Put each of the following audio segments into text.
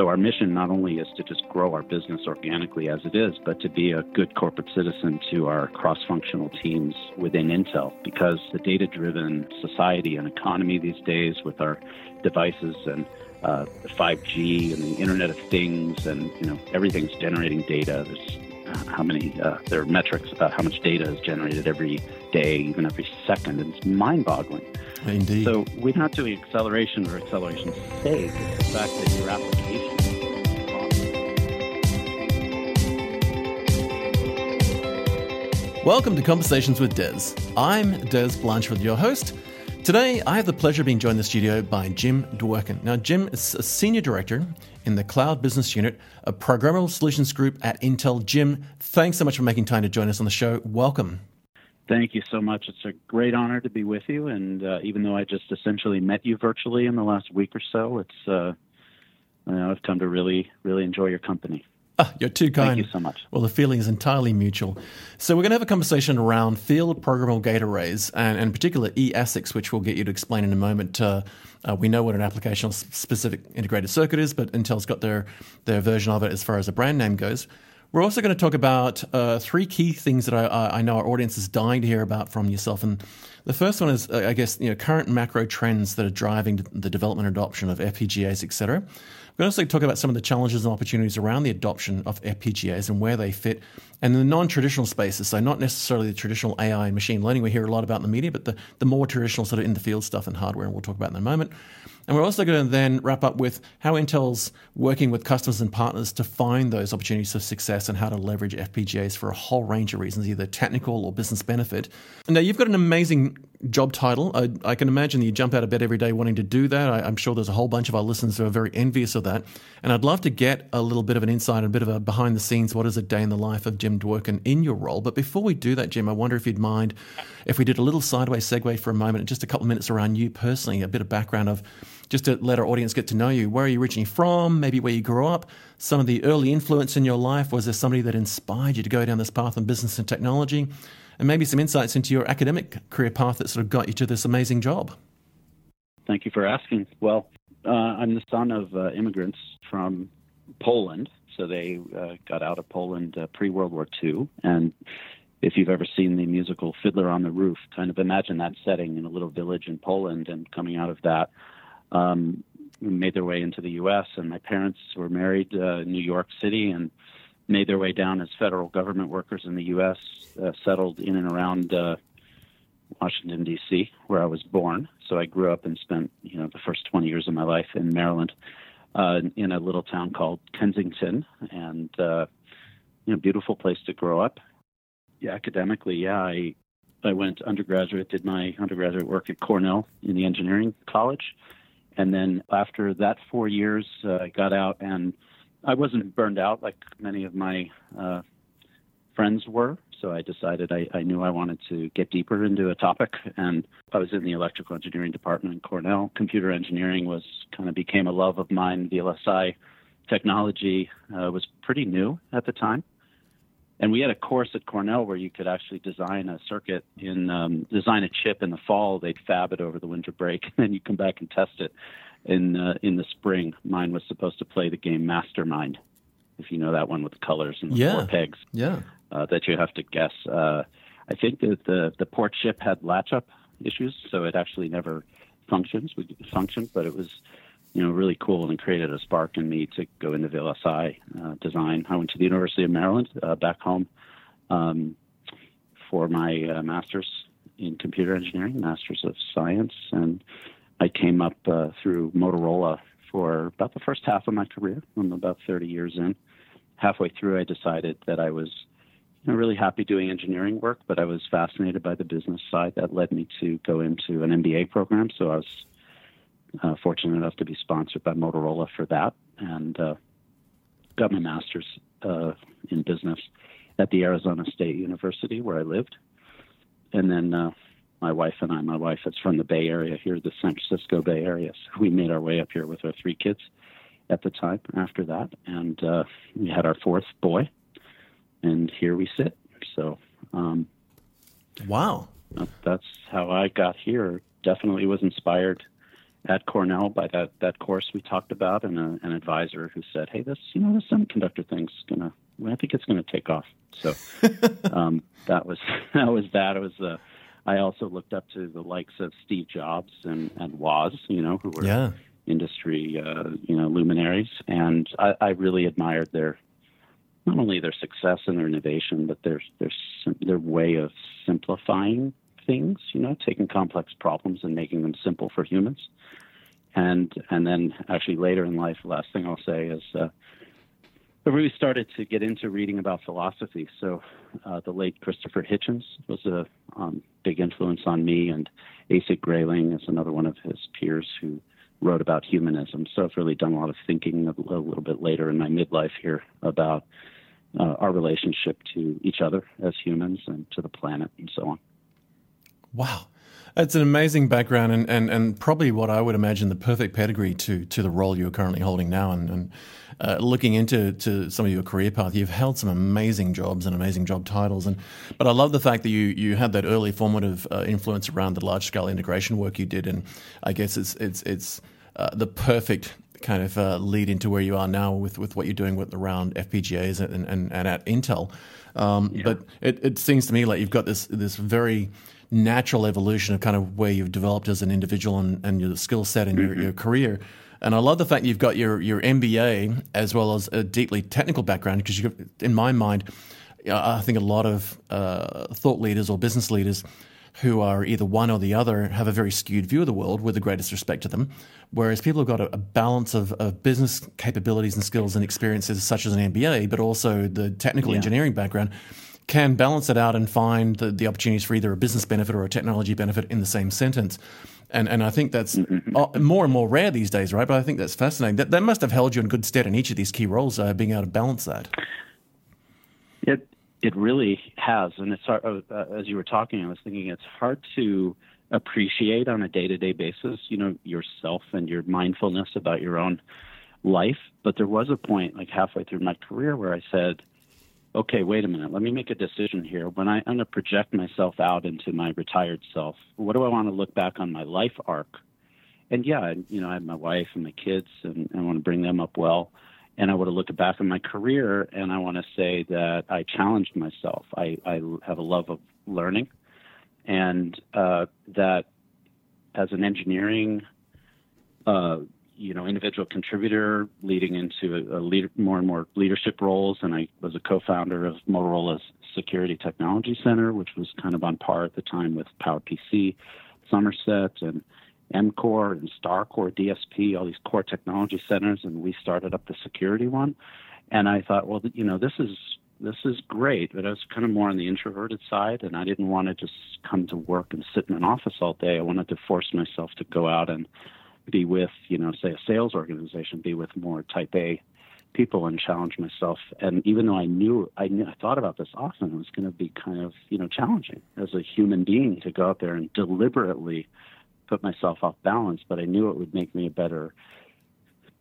so our mission not only is to just grow our business organically as it is, but to be a good corporate citizen to our cross-functional teams within Intel because the data-driven society and economy these days with our devices and uh, 5G and the Internet of Things and you know everything's generating data. There's how many uh, there are metrics about how much data is generated every day, even every second, and it's mind-boggling. Indeed. So we're not doing acceleration for acceleration's sake. It's the fact that your application. Welcome to Conversations with Dez. I'm Dez Blanchard, your host. Today, I have the pleasure of being joined in the studio by Jim Dworkin. Now, Jim is a senior director in the Cloud Business Unit, a programmable solutions group at Intel. Jim, thanks so much for making time to join us on the show. Welcome. Thank you so much. It's a great honor to be with you. And uh, even though I just essentially met you virtually in the last week or so, it's uh, you know, I've come to really, really enjoy your company. Ah, you're too kind. Thank you so much. Well, the feeling is entirely mutual. So we're going to have a conversation around field programmable gate arrays and, and in particular eASICs, which we'll get you to explain in a moment. Uh, uh, we know what an application specific integrated circuit is, but Intel's got their, their version of it as far as the brand name goes. We're also going to talk about uh, three key things that I, I, know our audience is dying to hear about from yourself. And the first one is, uh, I guess, you know, current macro trends that are driving the development and adoption of FPGAs, et cetera. To also talk about some of the challenges and opportunities around the adoption of FPGAs and where they fit, and the non-traditional spaces. So not necessarily the traditional AI and machine learning we hear a lot about in the media, but the, the more traditional sort of in the field stuff and hardware, and we'll talk about in a moment. And we're also going to then wrap up with how Intel's working with customers and partners to find those opportunities of success and how to leverage FPGAs for a whole range of reasons, either technical or business benefit. Now, you've got an amazing job title. I, I can imagine you jump out of bed every day wanting to do that. I, am sure there's a whole bunch of our listeners who are very envious of that. And I'd love to get a little bit of an insight, a bit of a behind the scenes, what is a day in the life of Jim Dworkin in your role. But before we do that, Jim, I wonder if you'd mind if we did a little sideways segue for a moment, just a couple of minutes around you personally, a bit of background of just to let our audience get to know you. Where are you originally from? Maybe where you grew up? Some of the early influence in your life? Was there somebody that inspired you to go down this path in business and technology? And maybe some insights into your academic career path that sort of got you to this amazing job. Thank you for asking. Well, uh, I'm the son of uh, immigrants from Poland. So they uh, got out of Poland uh, pre World War II. And if you've ever seen the musical Fiddler on the Roof, kind of imagine that setting in a little village in Poland and coming out of that um, made their way into the U.S. And my parents were married uh, in New York City and made their way down as federal government workers in the U.S. Uh, settled in and around uh, Washington D.C., where I was born. So I grew up and spent you know the first 20 years of my life in Maryland, uh, in a little town called Kensington, and uh, you know beautiful place to grow up. Yeah, academically, yeah, I I went undergraduate, did my undergraduate work at Cornell in the engineering college and then after that four years, uh, I got out and I wasn't burned out like many of my uh, friends were. So I decided I, I knew I wanted to get deeper into a topic, and I was in the electrical engineering department in Cornell. Computer engineering was kind of became a love of mine. VLSI technology uh, was pretty new at the time, and we had a course at Cornell where you could actually design a circuit in um, design a chip in the fall. They'd fab it over the winter break, and then you come back and test it in uh, in the spring. Mine was supposed to play the game Mastermind, if you know that one with the colors and the yeah. four pegs. Yeah, uh, that you have to guess. Uh, I think that the the port ship had latch up issues, so it actually never functions. Functioned, but it was you know, really cool and created a spark in me to go into VLSI uh, design. I went to the University of Maryland uh, back home um, for my uh, master's in computer engineering, master's of science, and I came up uh, through Motorola for about the first half of my career. I'm about 30 years in. Halfway through, I decided that I was you know, really happy doing engineering work, but I was fascinated by the business side. That led me to go into an MBA program. So I was uh, fortunate enough to be sponsored by Motorola for that, and uh, got my master's uh, in business at the Arizona State University where I lived, and then uh, my wife and I, my wife is from the Bay Area here, the San Francisco Bay Area, so we made our way up here with our three kids at the time. After that, and uh, we had our fourth boy, and here we sit. So, um, wow, that's how I got here. Definitely was inspired at Cornell by that that course we talked about, and a, an advisor who said, "Hey, this you know this semiconductor thing's gonna, I think it's gonna take off." So um, that was that was that. It was. Uh, I also looked up to the likes of Steve Jobs and and Woz, you know, who were yeah. Industry uh, you know luminaries, and I, I really admired their not only their success and their innovation, but their their their way of simplifying things. You know, taking complex problems and making them simple for humans. And and then actually later in life, the last thing I'll say is. Uh, I really started to get into reading about philosophy. So, uh, the late Christopher Hitchens was a um, big influence on me, and A.C. Grayling is another one of his peers who wrote about humanism. So, I've really done a lot of thinking a little, bit later in my midlife here about uh, our relationship to each other as humans and to the planet and so on. Wow. It's an amazing background and, and, and probably what I would imagine the perfect pedigree to, to the role you're currently holding now. And, and uh, looking into to some of your career path, you've held some amazing jobs and amazing job titles. And but I love the fact that you you had that early formative uh, influence around the large scale integration work you did. And I guess it's it's it's uh, the perfect kind of uh, lead into where you are now with, with what you're doing with around FPGAs and, and, and at Intel. Um, yeah. But it, it seems to me like you've got this this very natural evolution of kind of where you've developed as an individual and, and your skill set and mm-hmm. your, your career. And I love the fact you've got your, your MBA as well as a deeply technical background because, in my mind, I think a lot of uh, thought leaders or business leaders who are either one or the other have a very skewed view of the world with the greatest respect to them. Whereas people who've got a, a balance of, of, business capabilities and skills and experiences, such as an MBA, but also the technical yeah. engineering background, can balance it out and find the, the opportunities for either a business benefit or a technology benefit in the same sentence. And, and I think that's mm-hmm. more and more rare these days, right? But I think that's fascinating. That, that must have held you in good stead in each of these key roles, uh, being able to balance that. It it really has, and it's hard, uh, uh, as you were talking, I was thinking it's hard to appreciate on a day to day basis, you know, yourself and your mindfulness about your own life. But there was a point, like halfway through my career, where I said, okay, wait a minute, let me make a decision here. When I, I'm going to project myself out into my retired self, what do I want to look back on my life arc? And yeah, you know, I have my wife and my kids, and, and I want to bring them up well and I want to look back on my career and I want to say that I challenged myself. I, I have a love of learning, and uh, that as an engineering, uh, you know, individual contributor leading into a, a leader, more and more leadership roles, and I was a co-founder of Motorola's Security Technology Center, which was kind of on par at the time with PowerPC, Somerset, and M-CORE and StarCore, DSP, all these core technology centers, and we started up the security one. And I thought, well, you know, this is this is great, but I was kind of more on the introverted side, and I didn't want to just come to work and sit in an office all day. I wanted to force myself to go out and be with, you know, say a sales organization, be with more Type A people and challenge myself. And even though I knew, I knew, I thought about this often, it was going to be kind of, you know, challenging as a human being to go out there and deliberately put myself off balance, but I knew it would make me a better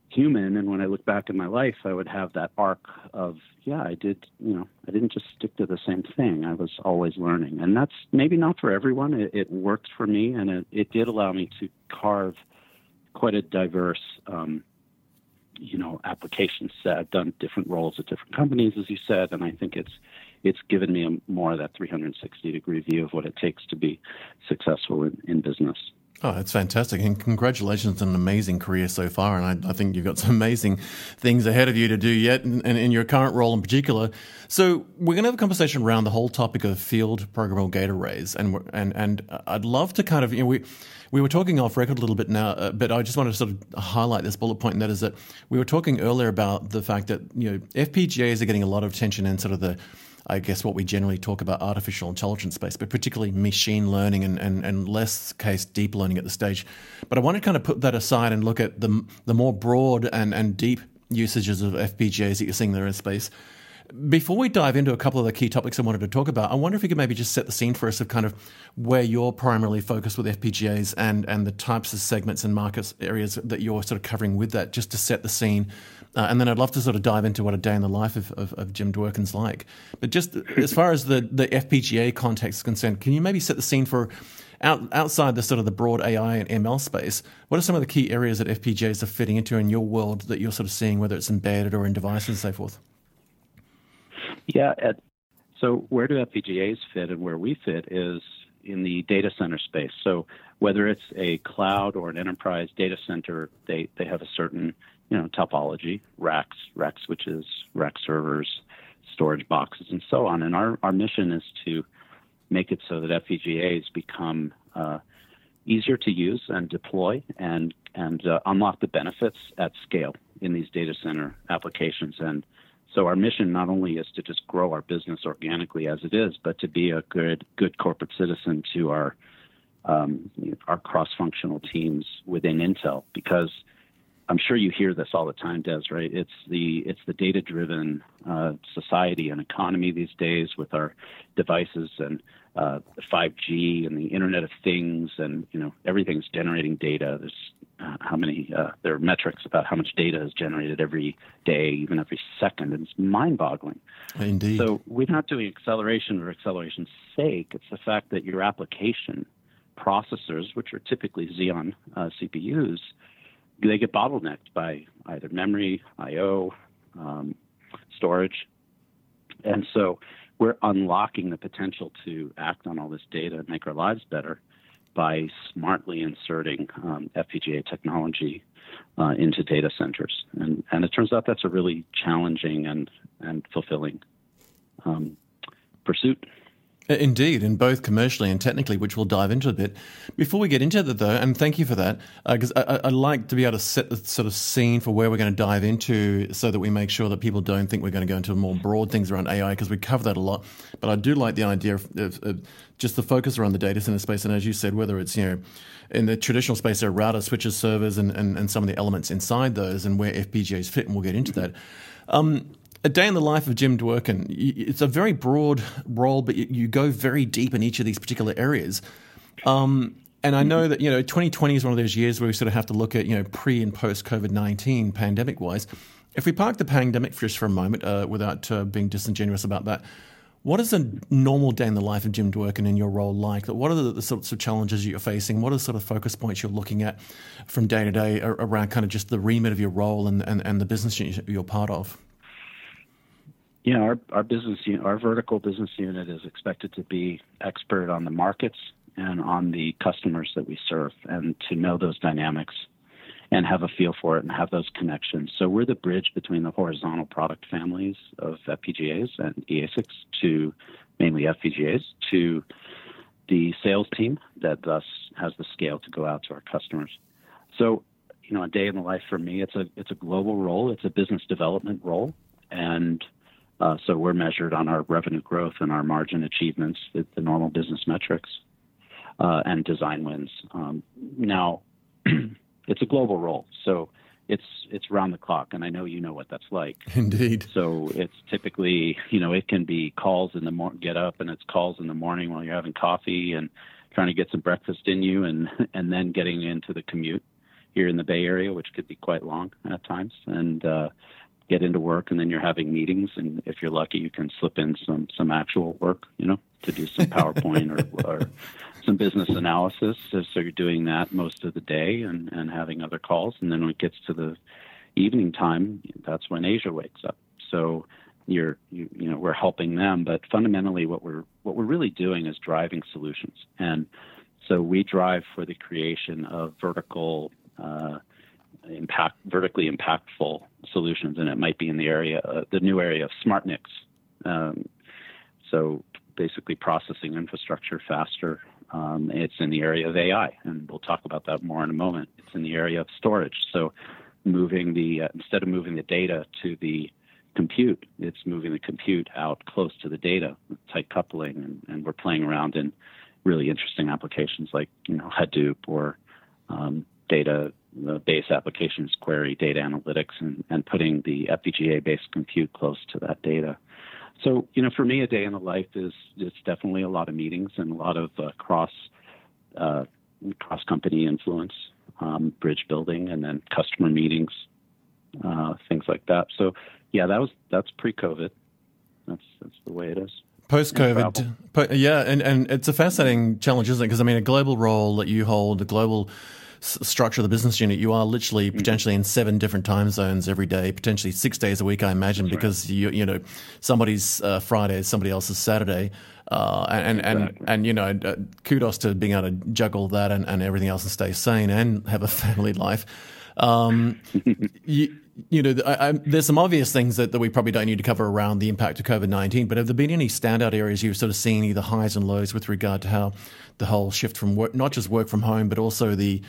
human. And when I look back in my life, I would have that arc of, yeah, I did, you know, I didn't just stick to the same thing. I was always learning. And that's maybe not for everyone. It, it worked for me, and it, it did allow me to carve quite a diverse, um, you know, application set. I've done different roles at different companies, as you said, and I think it's it's given me a, more of that 360 degree view of what it takes to be successful in, in business. Oh, it's fantastic. And congratulations on an amazing career so far. And I, I, think you've got some amazing things ahead of you to do yet, and in, your current role in particular. So, we're going to have a conversation around the whole topic of field programmable gate arrays. And, and, and I'd love to kind of, you know, we, we were talking off record a little bit now, uh, but I just wanted to sort of highlight this bullet point. point, and that is that we were talking earlier about the fact that, you know, FPGAs are getting a lot of attention in sort of the I guess, what we generally talk about artificial intelligence space, but particularly machine learning and, and, and less case deep learning at the stage. But I want to kind of put that aside and look at the, the more broad and, and deep usages of FPGAs that you're seeing there in space. Before we dive into a couple of the key topics I wanted to talk about, I wonder if you could maybe just set the scene for us of kind of where you're primarily focused with FPGAs and, and the types of segments and markets areas that you're sort of covering with that, just to set the scene uh, and then I'd love to sort of dive into what a day in the life of, of, of Jim Dworkin's like. But just as far as the, the FPGA context is concerned, can you maybe set the scene for out, outside the sort of the broad AI and ML space, what are some of the key areas that FPGAs are fitting into in your world that you're sort of seeing, whether it's embedded or in devices and so forth? Yeah. At, so where do FPGAs fit and where we fit is in the data center space. So whether it's a cloud or an enterprise data center, they, they have a certain you know topology, racks, rack switches, rack servers, storage boxes, and so on. And our, our mission is to make it so that FPGAs become uh, easier to use and deploy and and uh, unlock the benefits at scale in these data center applications. And so our mission not only is to just grow our business organically as it is, but to be a good good corporate citizen to our um, our cross-functional teams within Intel because I'm sure you hear this all the time, Dez. Right? It's the it's the data-driven uh, society and economy these days with our devices and uh, 5G and the Internet of Things, and you know everything's generating data. There's how many uh, there are metrics about how much data is generated every day, even every second, and it's mind-boggling. Indeed. So we're not doing acceleration for acceleration's sake. It's the fact that your application processors, which are typically Xeon uh, CPUs, they get bottlenecked by either memory, I/O, um, storage, and so we're unlocking the potential to act on all this data and make our lives better by smartly inserting um, FPGA technology uh, into data centers. And, and it turns out that's a really challenging and, and fulfilling um, pursuit. Indeed, in both commercially and technically, which we'll dive into a bit. Before we get into that, though, and thank you for that, because uh, I, I, like to be able to set the sort of scene for where we're going to dive into so that we make sure that people don't think we're going to go into more broad things around AI, because we cover that a lot. But I do like the idea of, of, of, just the focus around the data center space. And as you said, whether it's, you know, in the traditional space, there are routers, switches, servers, and, and, and some of the elements inside those and where FPGAs fit, and we'll get into that. Um, a day in the life of Jim Dworkin. It's a very broad role, but you go very deep in each of these particular areas. Um, and I know that you know 2020 is one of those years where we sort of have to look at you know pre and post COVID 19 pandemic wise. If we park the pandemic for just for a moment, uh, without uh, being disingenuous about that, what is a normal day in the life of Jim Dworkin in your role like? What are the, the, sorts of challenges you're facing? What are the sort of focus points you're looking at from day to day around kind of just the remit of your role and, and, and the business you're part of? Yeah, our, our business our vertical business unit is expected to be expert on the markets and on the customers that we serve and to know those dynamics and have a feel for it and have those connections. So we're the bridge between the horizontal product families of FPGAs and eASICs to mainly FPGAs to the sales team that thus has the scale to go out to our customers. So, you know, a day in the life for me, it's a it's a global role, it's a business development role, and uh, so we're measured on our revenue growth and our margin achievements, the, the normal business metrics, uh, and design wins. Um, now, it's a global role, so it's it's round the clock, and I know you know what that's like. Indeed. So it's typically, you know, it can be calls in the morning, get up, and it's calls in the morning while you're having coffee and trying to get some breakfast in you, and and then getting into the commute here in the Bay Area, which could be quite long at times, and uh, get into work and then you're having meetings and if you're lucky you can slip in some some actual work you know to do some powerpoint or, or some business analysis. So, so you're doing that most of the day and and having other calls. And then when it gets to the evening time that's when asia wakes up. So you're you, you know we're helping them but fundamentally what we're what we're really doing is driving solutions. And so we drive for the creation of vertical uh, impact vertically impactful solutions, and it might be in the area, uh, the new area of smart NICs. Um, so basically processing infrastructure faster. Um, it's in the area of AI, and we'll talk about that more in a moment. It's in the area of storage. So moving the uh, instead of moving the data to the compute, it's moving the compute out close to the data, tight coupling, and, and we're playing around in really interesting applications like you know Hadoop or um, data the base applications query data analytics and, and putting the FPGA based compute close to that data. So, you know, for me, a day in the life is it's definitely a lot of meetings and a lot of uh, cross uh, cross company influence, um, bridge building, and then customer meetings, uh, things like that. So, yeah, that was that's pre COVID. That's that's the way it is. Post COVID, yeah, and, and it's a fascinating challenge, isn't it? Because I mean, a global role that you hold, a global s- structure of the business unit, you are literally mm-hmm. potentially in seven different time zones every day, potentially six days a week, I imagine, That's because right. you you know somebody's uh, Friday, is somebody else's Saturday. Uh, and, and, exactly. and, and, you know, uh, kudos to being able to juggle that and, and everything else and stay sane and have a family life. Um, you, you know, I, I, there's some obvious things that, that we probably don't need to cover around the impact of COVID 19, but have there been any standout areas you've sort of seen either highs and lows with regard to how the whole shift from work, not just work from home, but also the,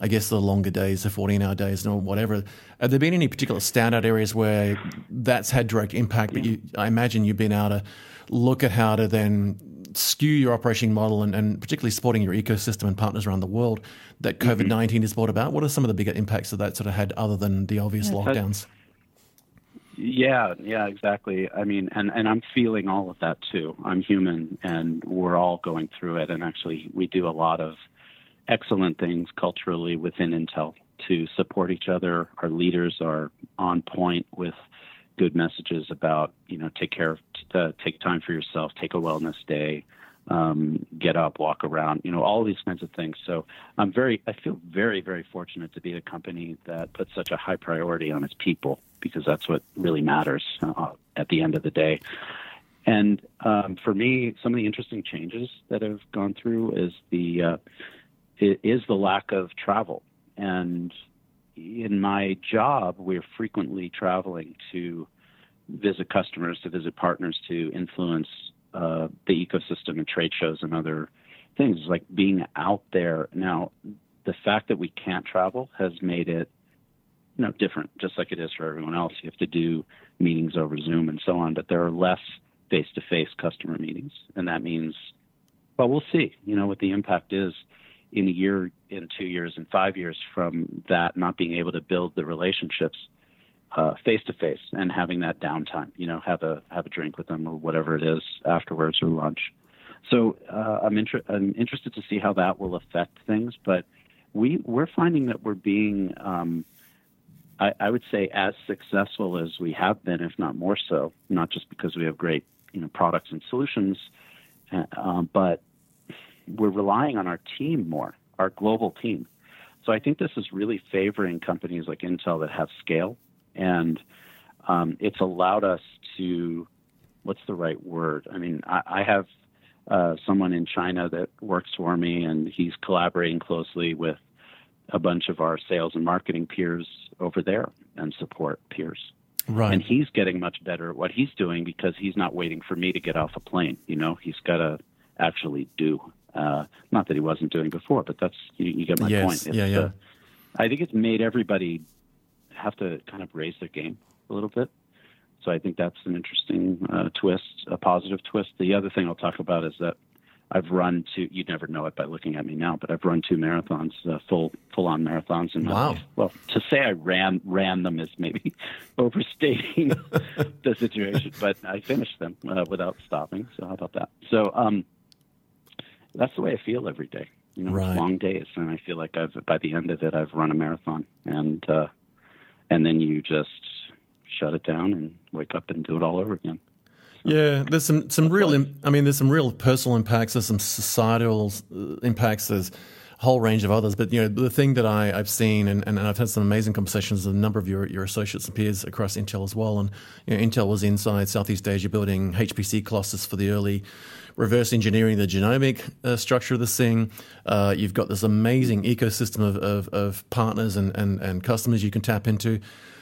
I guess, the longer days, the 14 hour days, or whatever? Have there been any particular standout areas where that's had direct impact, but you, I imagine you've been able to look at how to then skew your operating model and, and, particularly supporting your ecosystem and partners around the world that mm-hmm. COVID 19 has brought about? What are some of the bigger impacts that that sort of had other than the obvious yeah, lockdowns? Yeah, yeah, exactly. I mean, and, and I'm feeling all of that too. I'm human and we're all going through it. And actually, we do a lot of excellent things culturally within Intel to support each other. Our leaders are on point with good messages about, you know, take care of, uh, take time for yourself, take a wellness day, um, get up, walk around, you know, all these kinds of things. So I'm very, I feel very, very fortunate to be a company that puts such a high priority on its people because that's what really matters uh, at the end of the day. And um, for me, some of the interesting changes that have gone through is the uh, is the lack of travel. And in my job, we're frequently traveling to visit customers, to visit partners, to influence uh, the ecosystem and trade shows and other things like being out there. Now, the fact that we can't travel has made it you know different, just like it is for everyone else. You have to do meetings over Zoom and so on, but there are less face-to-face customer meetings, and that means, well, we'll see. You know what the impact is in a year, in two years, in five years from that not being able to build the relationships face to face and having that downtime. You know, have a have a drink with them or whatever it is afterwards or lunch. So uh, I'm, inter- I'm interested to see how that will affect things, but we we're finding that we're being um, I, I, would say as successful as we have been, if not more so. Not just because we have great you know products and solutions, uh, um, but we're relying on our team more, our global team. So I think this is really favoring companies like Intel that have scale and um, it's allowed us to what's the right word? I mean, I, I have uh, someone in China that works for me, and he's collaborating closely with a bunch of our sales and marketing peers over there and support peers. Right. And he's getting much better at what he's doing because he's not waiting for me to get off a plane. You know, he's got to actually do. Uh, not that he wasn't doing before, but that's you, you get my yes. point. It's, yeah, yeah. Uh, I think it's made everybody have to kind of raise their game a little bit. So I think that's an interesting uh, twist, a positive twist. The other thing I'll talk about is that I've run two. You'd never know it by looking at me now, but I've run two marathons, uh, full full on marathons in my wow. life. Well, to say I ran ran them is maybe overstating the situation, but I finished them uh, without stopping. So how about that? So um, that's the way I feel every day. You know, right. long days, and I feel like I've by the end of it, I've run a marathon, and uh, and then you just shut it down and wake up and do it all over again. So, yeah, there's some some real. I mean, there's some real personal impacts. There's some societal uh, impacts. There's a whole range of others. But you know, the thing that I, have seen, and, and I've had some amazing conversations with a number of your, your associates and peers across Intel as well. And you know, Intel was inside Southeast Asia building HPC clusters for the early reverse engineering the genomic uh, structure of this thing. Uh, you've got this amazing ecosystem of, of, of partners and, and, and customers you can tap into.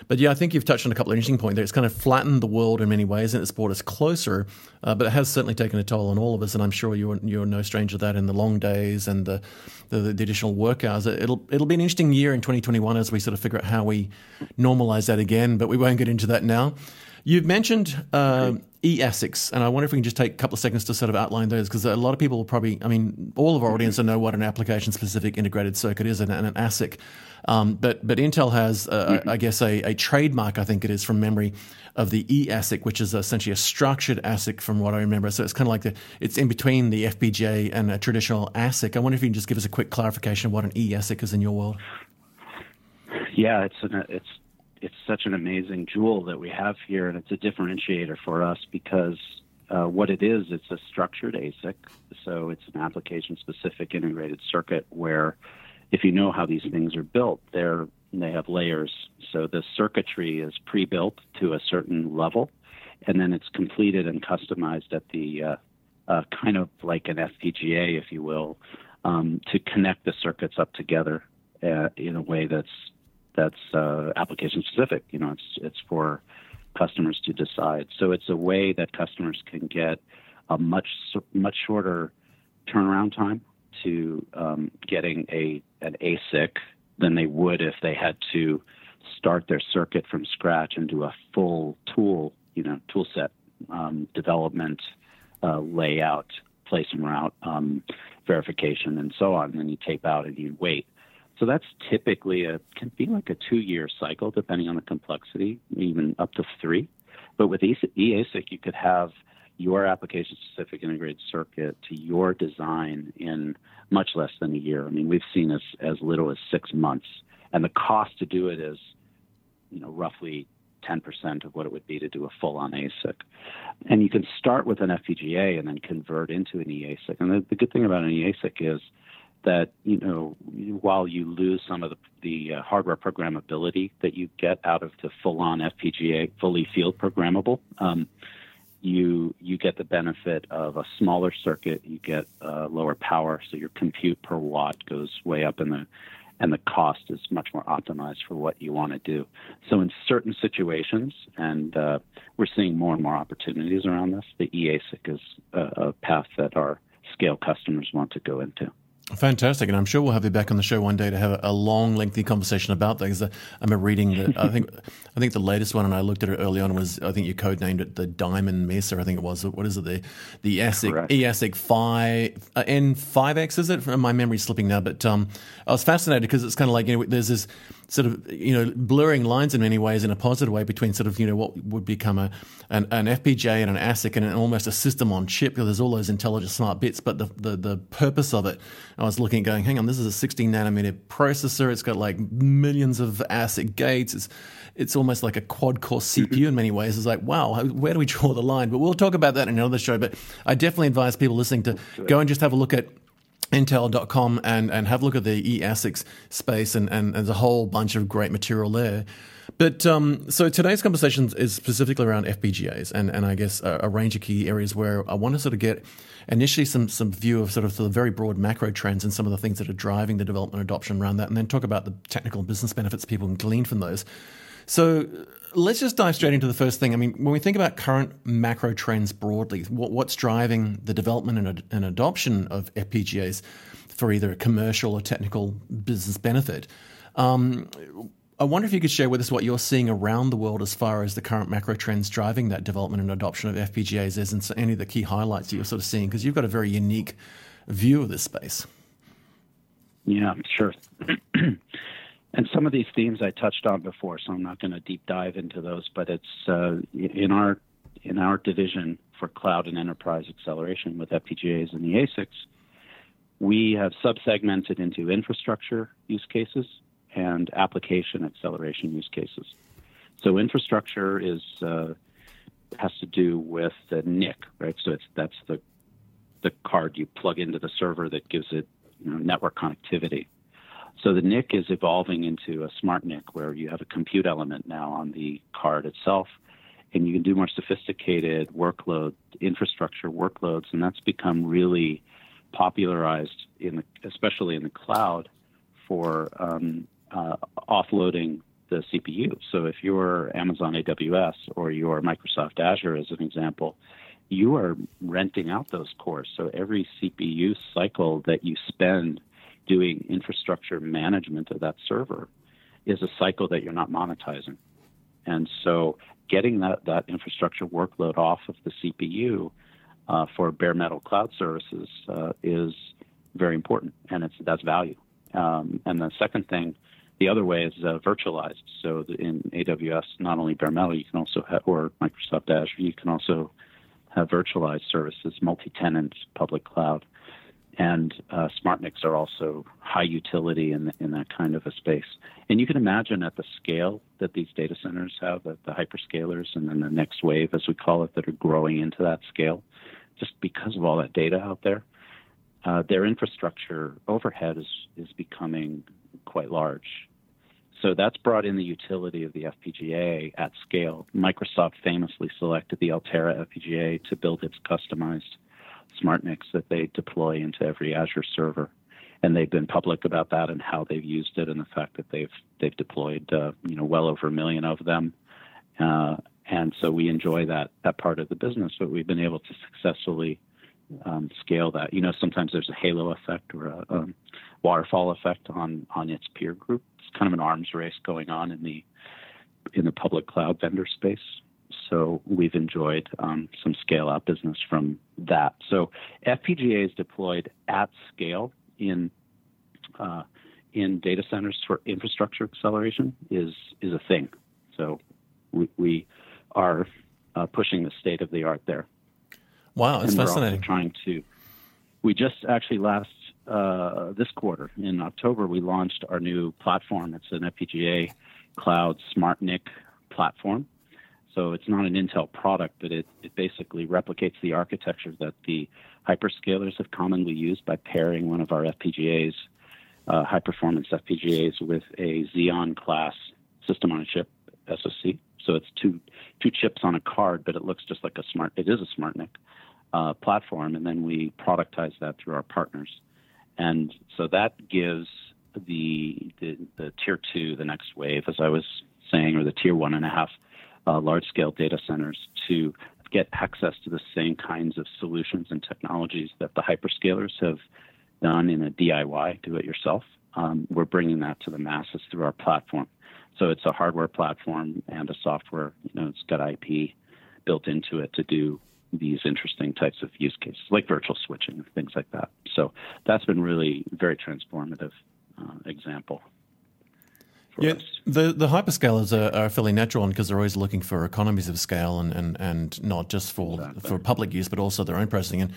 But yeah, I think you've touched on a couple of interesting points there. It's kind of flattened the world in many ways, and it's brought us closer. Uh, but it has certainly taken a toll on all of us, and I'm sure you're you're no stranger to that in the long days and the the, the additional work hours. It'll it'll be an interesting year in 2021 as we sort of figure out how we normalize that again. But we won't get into that now. You've mentioned uh, e-ASICs, and I wonder if we can just take a couple of seconds to sort of outline those because a lot of people will probably, I mean, all of our audience know what an application-specific integrated circuit is and, and an ASIC. Um, but but Intel has, uh, mm-hmm. I guess, a, a, trademark, I think it is from memory, of the e-ASIC, which is essentially a structured ASIC from what I remember. So it's kind of like the, it's in between the FPGA and a traditional ASIC. I wonder if you can just give us a quick clarification of what an e-ASIC is in your world. Yeah, it's an, it's it's such an amazing jewel that we have here, and it's a differentiator for us because uh, what it is, it's a structured ASIC. So it's an application specific integrated circuit where if you know how these things are built, they're, they have layers. So the circuitry is pre built to a certain level, and then it's completed and customized at the uh, uh, kind of like an FPGA, if you will, um, to connect the circuits up together uh, in a way that's that's uh, application specific. You know, it's it's for customers to decide. So it's a way that customers can get a much much shorter turnaround time to um, getting a an ASIC than they would if they had to start their circuit from scratch and do a full tool, you know, tool set um, development, uh, layout, place and route, um, verification, and so on. And then you tape out and you wait. So that's typically a can be like a two year cycle depending on the complexity, even up to three. But with eASIC, you could have your application specific integrated circuit to your design in much less than a year. I mean, we've seen as as little as six months, and the cost to do it is, you know, roughly 10% of what it would be to do a full on ASIC. And you can start with an FPGA and then convert into an eASIC. And the, the good thing about an eASIC is that you know while you lose some of the, the uh, hardware programmability that you get out of the full-on FPGA, fully field programmable, um, you you get the benefit of a smaller circuit. You get uh, lower power, so your compute per watt goes way up, and the and the cost is much more optimized for what you want to do. So in certain situations, and uh, we're seeing more and more opportunities around this, the eASIC is a, a path that our scale customers want to go into. Fantastic, and I'm sure we'll have you back on the show one day to have a, long, lengthy conversation about that. Because I remember reading the, I think, I think the latest one, and I looked at it early on was, I think you code named it the Diamond Mesa. I think it was. What is it? The the ASIC eASIC five uh, N five X is it? My memory's slipping now, but um, I was fascinated because it's kind of like you know, there's this sort of you know blurring lines in many ways in a positive way between sort of you know what would become a an, an FPGA and an ASIC and an, almost a system on chip because there's all those intelligent smart bits but the, the the purpose of it I was looking at going hang on this is a 16 nanometer processor it's got like millions of ASIC gates it's it's almost like a quad core CPU mm-hmm. in many ways. It's like, wow, where do we draw the line? But we'll talk about that in another show. But I definitely advise people listening to go and just have a look at Intel.com and, and have a look at the eASICs space, and, and, and there's a whole bunch of great material there. But um, so today's conversation is specifically around FPGAs and, and I guess a, a, range of key areas where I want to sort of get initially some, some view of sort of the very broad macro trends and some of the things that are driving the development adoption around that, and then talk about the technical and business benefits people can glean from those. So let's just dive straight into the first thing. I mean, when we think about current macro trends broadly, what, what's driving the development and, and, adoption of FPGAs for either a commercial or technical business benefit? Um, I wonder if you could share with us what you're seeing around the world as far as the current macro trends driving that development and adoption of FPGAs is, and so any of the key highlights that you're sort of seeing, because you've got a very unique view of this space. Yeah, sure. and some of these themes I touched on before, so I'm not going to deep dive into those. But it's uh, in our in our division for cloud and enterprise acceleration with FPGAs and the ASICs, we have subsegmented into infrastructure use cases and application acceleration use cases. So infrastructure is uh, has to do with the NIC, right? So it's that's the the card you plug into the server that gives it you know, network connectivity. So the NIC is evolving into a smart NIC where you have a compute element now on the card itself, and you can do more sophisticated workload infrastructure workloads, and that's become really popularized in the, especially in the cloud for um, uh, offloading the CPU. So if you're Amazon AWS or you're Microsoft Azure, as an example, you are renting out those cores. So every CPU cycle that you spend doing infrastructure management of that server is a cycle that you're not monetizing. And so getting that, that infrastructure workload off of the CPU uh, for bare metal cloud services uh, is very important, and it's that's value. Um, and the second thing, the other way is uh, virtualized. So in AWS, not only bare metal, you can also have, or Microsoft Azure, you can also have virtualized services, multi-tenant public cloud and uh, SmartNICs are also high utility in, in that kind of a space. And you can imagine at the scale that these data centers have, at the hyperscalers, and then the next wave, as we call it, that are growing into that scale, just because of all that data out there, uh, their infrastructure overhead is, is becoming quite large. So that's brought in the utility of the FPGA at scale. Microsoft famously selected the Altera FPGA to build its customized SmartNICs that they deploy into every Azure server. And they've been public about that and how they've used it, and the fact that they've they've deployed uh, you know well over a million of them. Uh, and so we enjoy that that part of the business, but we've been able to successfully um, scale that. You know, sometimes there's a halo effect or a, waterfall effect on on its peer group. It's kind of an arms race going on in the in the public cloud vendor space. So we've enjoyed um, some scale out business from that. So FPGA is deployed at scale in uh, in data centers for infrastructure acceleration is is a thing. So we, we are uh, pushing the state of the art there. Wow, it's fascinating. trying to. We just actually last uh, this quarter in October we launched our new platform. It's an FPGA cloud SmartNIC platform so it's not an Intel product, but it, it basically replicates the architecture that the hyperscalers have commonly used by pairing one of our FPGAs, uh, high performance FPGAs, with a Xeon class system on a chip SoC. So it's two two chips on a card, but it looks just like a smart. It is a SmartNIC uh, platform, and then we productize that through our partners, and so that gives the, the the tier two, the next wave, as I was saying, or the tier one and a half uh, large scale data centers to get access to the same kinds of solutions and technologies that the hyperscalers have done in a DIY, do it yourself. Um, we're bringing that to the masses through our platform. So it's a hardware platform and a software. You know, it's got IP built into it to do these interesting types of use cases, like virtual switching and things like that. So that's been really very transformative uh, example yeah, the the hyperscalers are, are fairly natural one because they're always looking for economies of scale and, and, and not just for exactly. for public use but also their own processing. And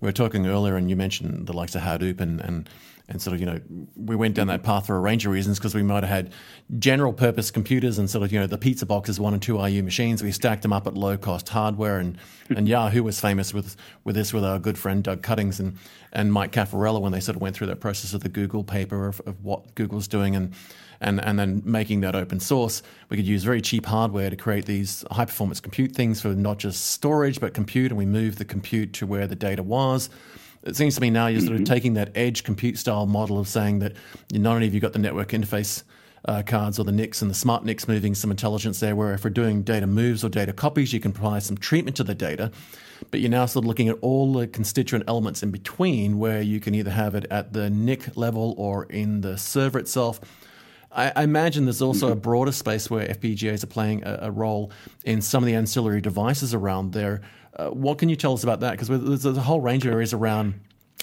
we were talking earlier, and you mentioned the likes of Hadoop and and and sort of you know we went down mm-hmm. that path for a range of reasons because we might have had general purpose computers and sort of you know the pizza boxes one and two IU machines. We stacked them up at low cost hardware, and hmm. and Yahoo was famous with with this with our good friend Doug Cuttings and and Mike Caffarella when they sort of went through that process of the Google paper of, of what Google's doing and and, and then making that open source. We could use very cheap hardware to create these high performance compute things for not just storage, but compute, and we move the compute to where the data was. It seems to me now you're sort of mm-hmm. taking that edge compute style model of saying that not only have you got the network interface uh, cards or the NICs and the smart NICs moving some intelligence there, where if we're doing data moves or data copies, you can provide some treatment to the data. But you're now sort of looking at all the constituent elements in between, where you can either have it at the NIC level or in the server itself I, I imagine there's also mm-hmm. a broader space where FPGAs are playing a, a, role in some of the ancillary devices around there. Uh, what can you tell us about that? Because there's a whole range of areas around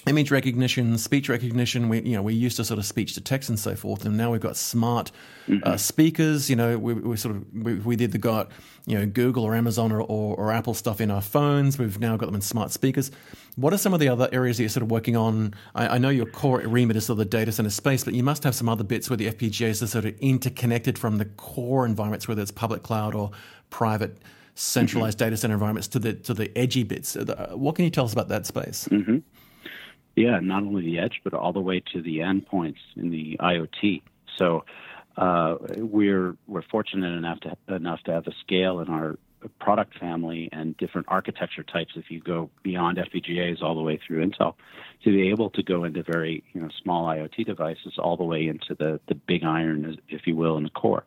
image recognition, speech recognition. We you know we used to sort of speech to text and so forth, and now we've got smart uh, mm-hmm. uh, speakers. You know, we, we sort of we, we, did the got you know Google or Amazon or, or, or, Apple stuff in our phones. We've now got them in smart speakers. What are some of the other areas that you're sort of working on? I, I know your core remit is sort of the data center space, but you must have some other bits where the FPGAs are sort of interconnected from the core environments, whether it's public cloud or private centralized mm-hmm. data center environments to the to the edgy bits. Uh, what can you tell us about that space? Mm-hmm. Yeah, not only the edge, but all the way to the endpoints in the IoT. So uh, we're we're fortunate enough to enough to have the scale in our product family and different architecture types. If you go beyond FPGAs all the way through Intel, to be able to go into very you know small IoT devices all the way into the the big iron, if you will, in the core.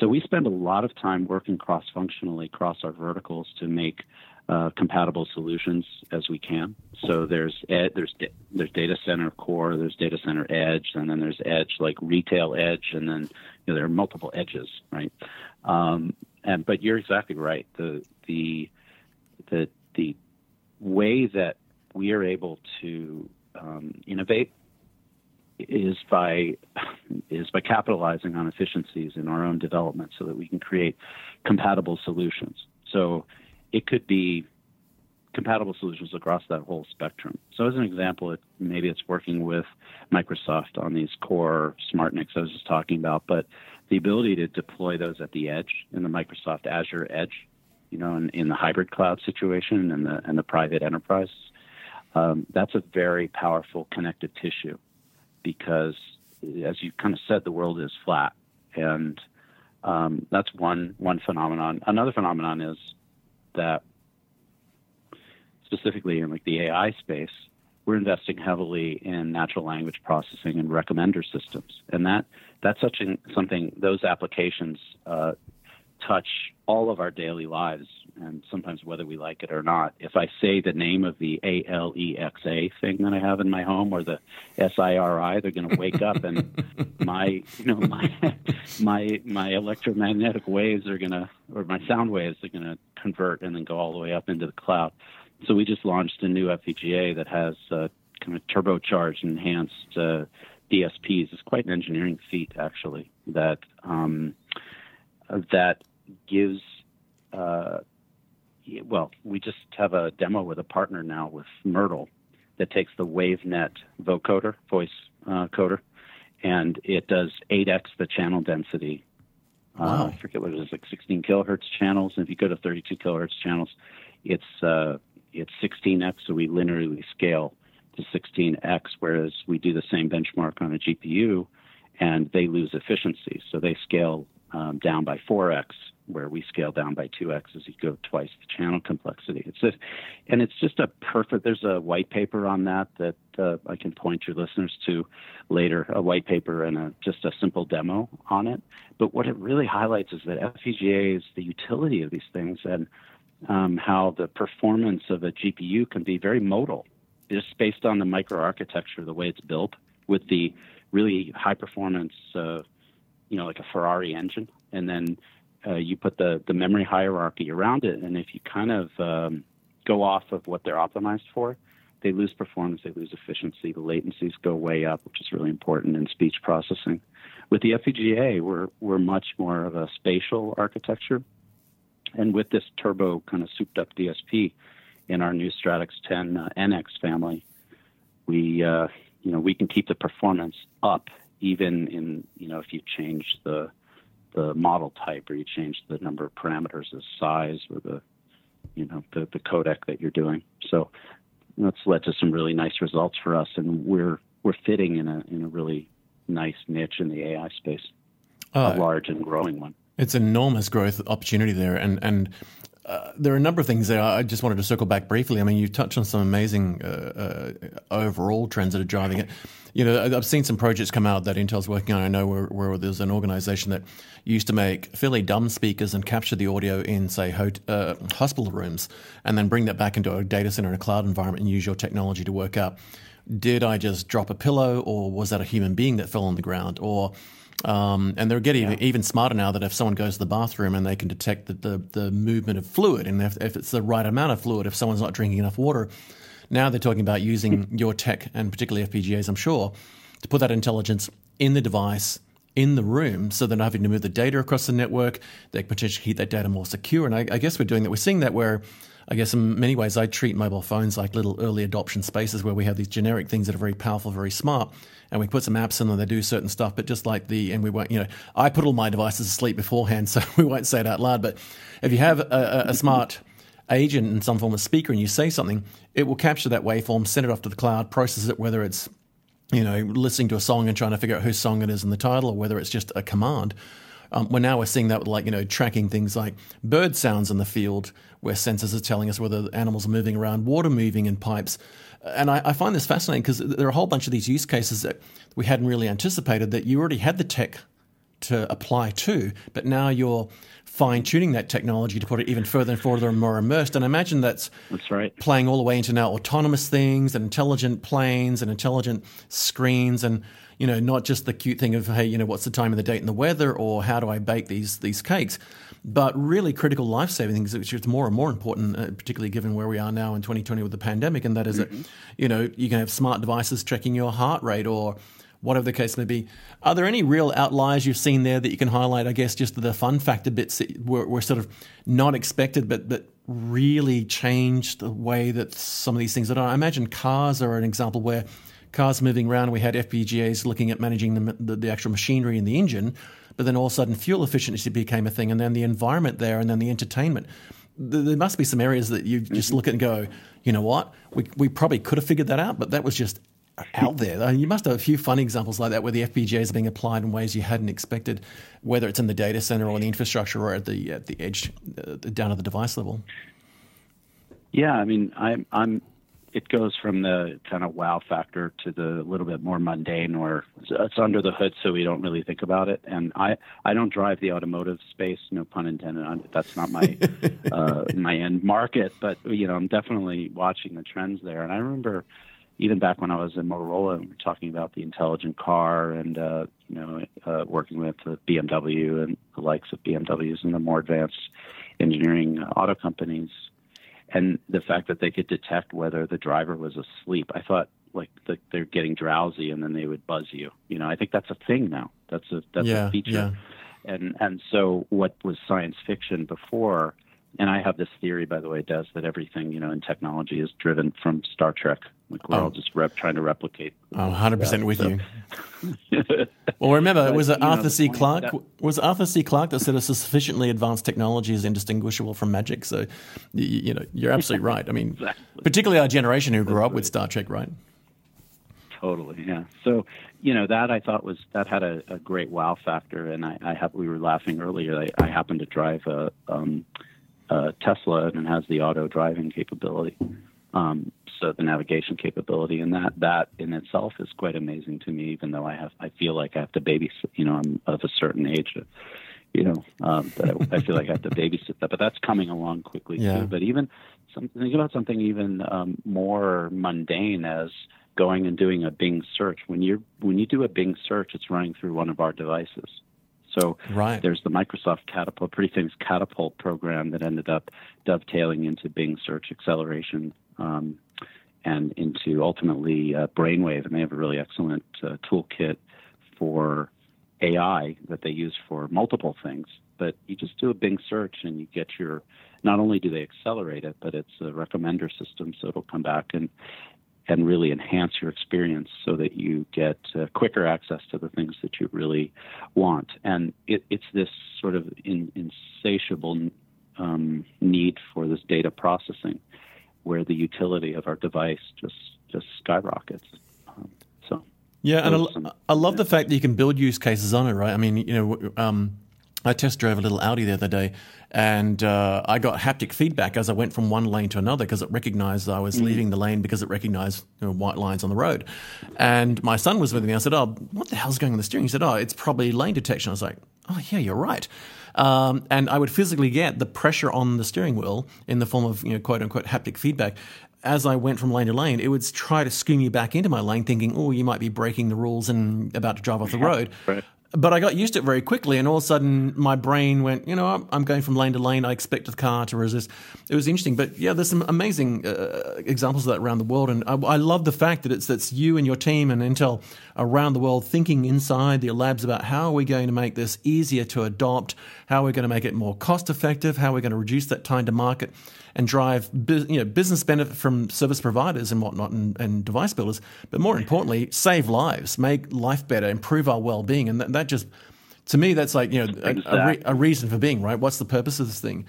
So we spend a lot of time working cross functionally across our verticals to make uh, compatible solutions as we can. So there's ed, there's there's data center core, there's data center edge, and then there's edge like retail edge, and then you know, there are multiple edges, right? Um, and but you're exactly right. The the the the way that we are able to um, innovate is by is by capitalizing on efficiencies in our own development so that we can create compatible solutions. So it could be compatible solutions across that whole spectrum. So, as an example, it, maybe it's working with Microsoft on these core smart SmartNICs I was just talking about, but the ability to deploy those at the edge in the Microsoft Azure Edge, you know, in, in the hybrid cloud situation and the and the private enterprise, um, that's a very powerful connective tissue because, as you kind of said, the world is flat, and um, that's one one phenomenon. Another phenomenon is that specifically in like the AI space, we're investing heavily in natural language processing and recommender systems, and that that's such an, something those applications uh, touch all of our daily lives, and sometimes whether we like it or not. If I say the name of the A L E X A thing that I have in my home, or the S I R I, they're going to wake up, and my you know my my my electromagnetic waves are going to, or my sound waves are going to convert and then go all the way up into the cloud. So we just launched a new FPGA that has uh, kind of turbocharged, enhanced uh, DSPs. It's quite an engineering feat, actually. That um, that gives. Uh, well, we just have a demo with a partner now with Myrtle that takes the WaveNet vocoder, voice uh, coder, and it does 8x the channel density. Wow. Uh, I forget what it is, like 16 kilohertz channels. And if you go to 32 kilohertz channels, it's uh, it's 16x, so we linearly scale to 16x, whereas we do the same benchmark on a GPU, and they lose efficiency, so they scale um, down by 4x, where we scale down by 2x as you go twice the channel complexity. It's a, and it's just a perfect. There's a white paper on that that uh, I can point your listeners to later. A white paper and a, just a simple demo on it. But what it really highlights is that FPGAs, the utility of these things, and um, how the performance of a GPU can be very modal, just based on the microarchitecture, the way it's built, with the really high performance, uh, you know, like a Ferrari engine, and then uh, you put the the memory hierarchy around it, and if you kind of um, go off of what they're optimized for, they lose performance, they lose efficiency, the latencies go way up, which is really important in speech processing. With the FPGA, we're we're much more of a spatial architecture and with this turbo kind of souped up DSP in our new Stratix 10 uh, NX family, we uh, you know we can keep the performance up even in you know if you change the the model type or you change the number of parameters, the size or the you know the, the codec that you're doing. So that's led to some really nice results for us, and we're we're fitting in a in a really nice niche in the AI space, uh, a large and growing one. It's enormous growth opportunity there, and and uh, there are a number of things there. I just wanted to circle back briefly. I mean, you touched on some amazing uh, uh, overall trends that are driving it. You know, I've seen some projects come out that Intel's working on. I know where, where there's an organization that used to make fairly dumb speakers and capture the audio in, say, hot, uh, hospital rooms, and then bring that back into a data center in a cloud environment and use your technology to work out did I just drop a pillow, or was that a human being that fell on the ground, or um, and they're getting yeah. even smarter now that if someone goes to the bathroom and they can detect the, the, the movement of fluid, and if, if, it's the right amount of fluid, if someone's not drinking enough water, now they're talking about using your tech and particularly FPGAs, I'm sure, to put that intelligence in the device in the room so they're not having to move the data across the network. They can potentially keep that data more secure. And I, I guess we're doing that. We're seeing that where I guess in many ways I treat mobile phones like little early adoption spaces where we have these generic things that are very powerful, very smart and we put some apps in and they do certain stuff. But just like the, and we won't, you know, I put all my devices to sleep beforehand, so we won't say it out loud. But if you have a, a smart agent in some form of speaker and you say something, it will capture that waveform, send it off to the cloud, process it, whether it's, you know, listening to a song and trying to figure out whose song it is in the title or whether it's just a command. Um, well, now we're seeing that with like, you know, tracking things like bird sounds in the field where sensors are telling us whether animals are moving around, water moving in pipes. And I, I find this fascinating because there are a whole bunch of these use cases that we hadn't really anticipated that you already had the tech to apply to, but now you're fine tuning that technology to put it even further and further and more immersed. And I imagine that's that's right. Playing all the way into now autonomous things and intelligent planes and intelligent screens and you know not just the cute thing of hey you know what's the time of the date and the weather or how do I bake these these cakes, but really critical life saving things, which is more and more important, uh, particularly given where we are now in 2020 with the pandemic. And that is mm-hmm. that, you know, you can have smart devices tracking your heart rate or whatever the case may be. Are there any real outliers you've seen there that you can highlight? I guess just the fun factor bits that were, were sort of not expected, but but really changed the way that some of these things are done. I imagine cars are an example where cars moving around, we had FPGAs looking at managing the, the, the actual machinery in the engine, but then all of a sudden fuel efficiency became a thing, and then the environment there, and then the entertainment. There must be some areas that you just look at and go, you know what, we, we probably could have figured that out, but that was just out there. You must have a few fun examples like that where the FPGAs are being applied in ways you hadn't expected, whether it's in the data center or in the infrastructure or at the at the edge, uh, down at the device level. Yeah, I mean, I'm I'm. It goes from the kind of wow factor to the little bit more mundane, or it's under the hood, so we don't really think about it. And I I don't drive the automotive space, no pun intended. That's not my uh, my end market, but you know, I'm definitely watching the trends there. And I remember even back when I was in Motorola, we were talking about the intelligent car and uh, you know uh, working with uh, BMW and the likes of BMWs and the more advanced engineering auto companies, and the fact that they could detect whether the driver was asleep. I thought like the, they're getting drowsy and then they would buzz you. You know, I think that's a thing now. That's a that's yeah, a feature. Yeah. And and so what was science fiction before and I have this theory, by the way, Dez, that everything you know in technology is driven from Star Trek. Like we're oh. all just rep, trying to replicate. Oh, 100 percent with so. you. well, remember, but, was it Arthur know, C. Clarke? That, was Arthur C. Clarke that said a sufficiently advanced technology is indistinguishable from magic? So, you, you know, you're absolutely right. I mean, exactly. particularly our generation who grew That's up right. with Star Trek, right? Totally, yeah. So, you know, that I thought was that had a, a great wow factor, and I, I have. We were laughing earlier. I, I happened to drive a. Um, uh, Tesla and has the auto driving capability. Um, so the navigation capability and that that in itself is quite amazing to me. Even though I have, I feel like I have to babysit. You know, I'm of a certain age. You know, um, that I, I feel like I have to babysit that. But that's coming along quickly yeah. too. But even something think about something even um, more mundane as going and doing a Bing search. When you when you do a Bing search, it's running through one of our devices. So right. there's the Microsoft Catapult, pretty famous Catapult program that ended up dovetailing into Bing Search Acceleration um, and into ultimately uh, Brainwave. And they have a really excellent uh, toolkit for AI that they use for multiple things. But you just do a Bing search and you get your, not only do they accelerate it, but it's a recommender system. So it'll come back and and really enhance your experience so that you get uh, quicker access to the things that you really want. And it, it's this sort of in, insatiable um, need for this data processing where the utility of our device just just skyrockets. Um, so yeah, and I, I, love the fact that you can build use cases on it, right? I mean, you know, um, I test drove a little Audi the other day, and uh, I got haptic feedback as I went from one lane to another because it recognized I was mm. leaving the lane because it recognized you know, white lines on the road. And my son was with me. I said, "Oh, what the hell's going on the steering?" He said, "Oh, it's probably lane detection." I was like, "Oh, yeah, you're right." Um, and I would physically get the pressure on the steering wheel in the form of you know quote unquote haptic feedback. As I went from lane to lane, it would try to skew me back into my lane, thinking, "Oh, you might be breaking the rules and about to drive off the road." Right but I got used to it very quickly, and all of a sudden my brain went, you know, I'm going from lane to lane. I expect the car to resist. It was interesting, but yeah, there's some amazing uh, examples of that around the world, and I, I, love the fact that it's that's you and your team and Intel around the world thinking inside the labs about how are we going to make this easier to adopt, how are we're going to make it more cost effective, how are we're going to reduce that time to market and drive you know, business benefit from service providers and whatnot and, and device builders, but more importantly, save lives, make life better, improve our well being. And that, that, just, to me, that's like, you know, a, a, re, a, reason for being, right? What's the purpose of this thing?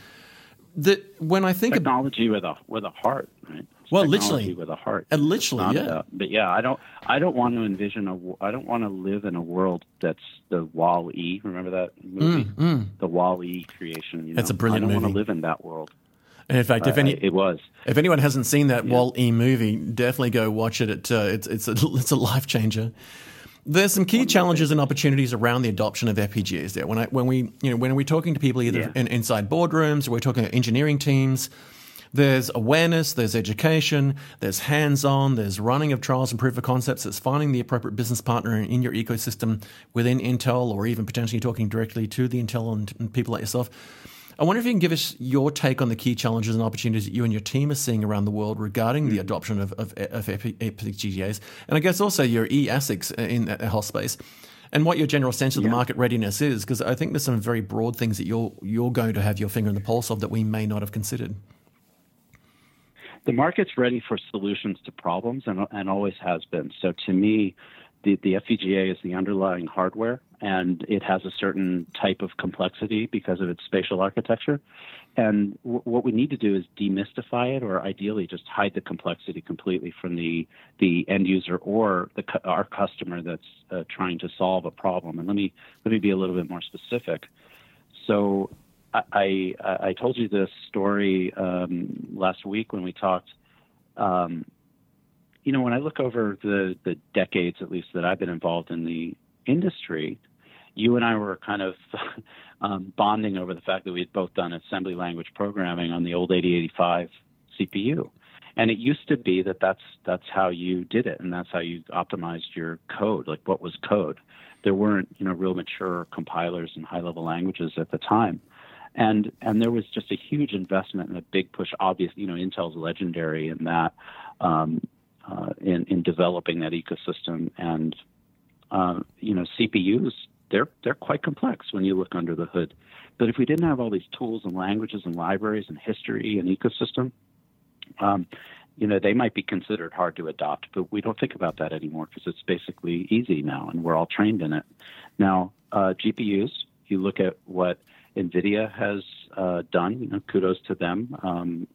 That when I think technology of, with a with a heart, right? well, literally with a heart, and literally, yeah. About, but yeah, I don't, I don't want to envision a, I don't want to live in a world that's the Wall E. Remember that movie, mm, mm. the Wall E creation. You know? That's a brilliant I don't movie. want to live in that world. In fact, if any, uh, it was. If anyone hasn't seen that yeah. Wall E movie, definitely go watch it. it uh, it's it's a, it's a life changer. There's some key challenges and opportunities around the adoption of FPGAs. There, when I when we you know when we're talking to people either yeah. in, inside boardrooms or we're talking to engineering teams, there's awareness, there's education, there's hands-on, there's running of trials and proof of concepts, there's finding the appropriate business partner in your ecosystem within Intel, or even potentially talking directly to the Intel and, and people like yourself. I wonder if you can give us your take on the key challenges and opportunities that you and your team are seeing around the world regarding the hmm. adoption of, of, of FPGAs, and I guess also your eASICs in the whole space, and what your general sense of yeah. the market readiness is, because I think there's some very broad things that you're you're going to have your finger in the pulse of that we may not have considered. the market's ready for solutions to problems and, and always has been. So to me, the, the FPGA is the underlying hardware and it has a certain type of complexity because of its spatial architecture. And w- what we need to do is demystify it, or ideally just hide the complexity completely from the the end user or the our customer that's uh, trying to solve a problem. And let me let me be a little bit more specific. So I, I, told you this story um, last week when we talked. Um, you know, when I look over the, the decades, at least, that I've been involved in the industry, you and I were kind of um, bonding over the fact that we had both done assembly language programming on the old 8085 CPU. And it used to be that that's that's how you did it, and that's how you optimized your code. Like what was code? There weren't you know real mature compilers and high level languages at the time and and there was just a huge investment and a big push. Obviously, you know, Intel's legendary in that um, uh, in in developing that ecosystem, and uh, you know, CPUs they're they're quite complex when you look under the hood. But if we didn't have all these tools and languages and libraries and history and ecosystem, um, you know, they might be considered hard to adopt. But we don't think about that anymore because it's basically easy now, and we're all trained in it. Now, uh, GPUs. You look at what NVIDIA has uh, done. You know, kudos to them. Um,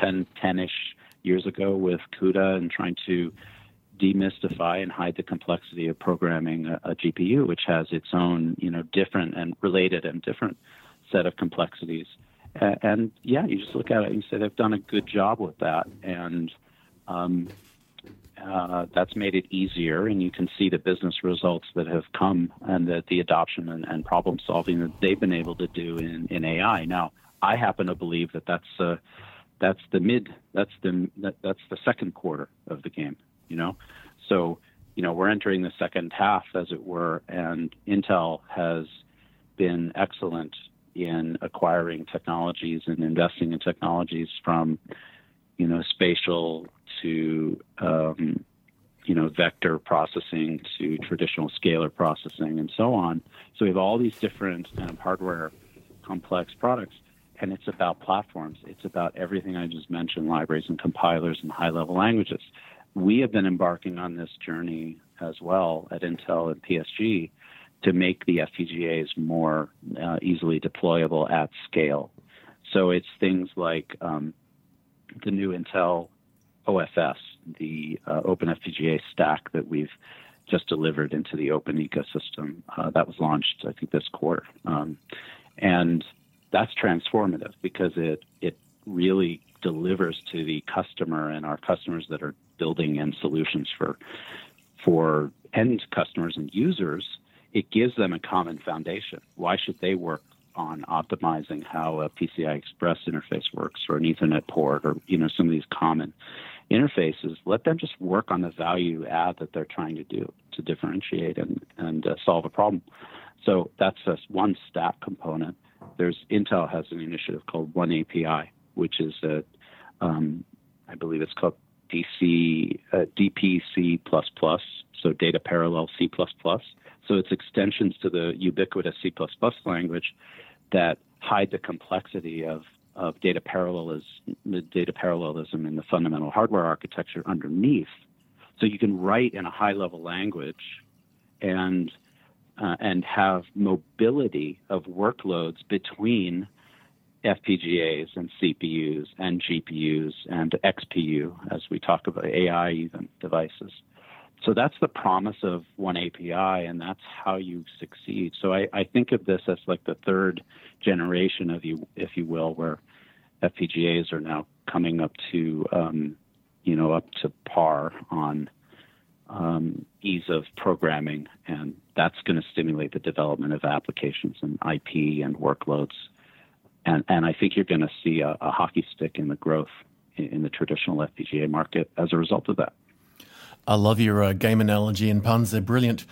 10, 10-ish years ago with CUDA and trying to demystify and hide the complexity of programming a, a, GPU, which has its own, you know, different and related and different set of complexities. And, and yeah, you just look at it and you say they've done a good job with that. And um, uh, that's made it easier, and you can see the business results that have come and that the adoption and, and problem solving that they've been able to do in, in AI. Now, I happen to believe that that's uh, that's the mid that's the that, that's the second quarter of the game. You know, so you know we're entering the second half, as it were, and Intel has been excellent in acquiring technologies and investing in technologies from you know spatial to um, you know vector processing to traditional scalar processing and so on. So we have all these different kind of hardware complex products, and it's about platforms. It's about everything I just mentioned: libraries and compilers and high-level languages. We have been embarking on this journey as well at Intel and PSG to make the FPGAs more uh, easily deployable at scale. So it's things like um, the new Intel OFS, the uh, Open FPGA stack that we've just delivered into the open ecosystem. Uh, that was launched, I think, this quarter, um, and that's transformative because it it really delivers to the customer and our customers that are building in solutions for for end customers and users. It gives them a common foundation. Why should they work on optimizing how a PCI Express interface works or an Ethernet port or you know some of these common interfaces, let them just work on the value add that they're trying to do to differentiate and, and uh, solve a problem. So that's just one stack component. There's Intel has an initiative called One API, which is a, um, I believe it's called DC uh, DPC++, so Data Parallel C++. So it's extensions to the ubiquitous C++ language that hide the complexity of of data parallelism, data parallelism in the fundamental hardware architecture underneath. So you can write in a high level language and uh, and have mobility of workloads between FPGAs and CPUs and GPUs and XPU as we talk about AI even devices. So that's the promise of one API, and that's how you succeed. So I, I think of this as like the third generation of you, if you will, where FPGAs are now coming up to, um, you know, up to par on um, ease of programming, and that's going to stimulate the development of applications and IP and workloads. And, and I think you're going to see a, a hockey stick in the growth in, in the traditional FPGA market as a result of that. I love your uh, game analogy and puns; they're brilliant.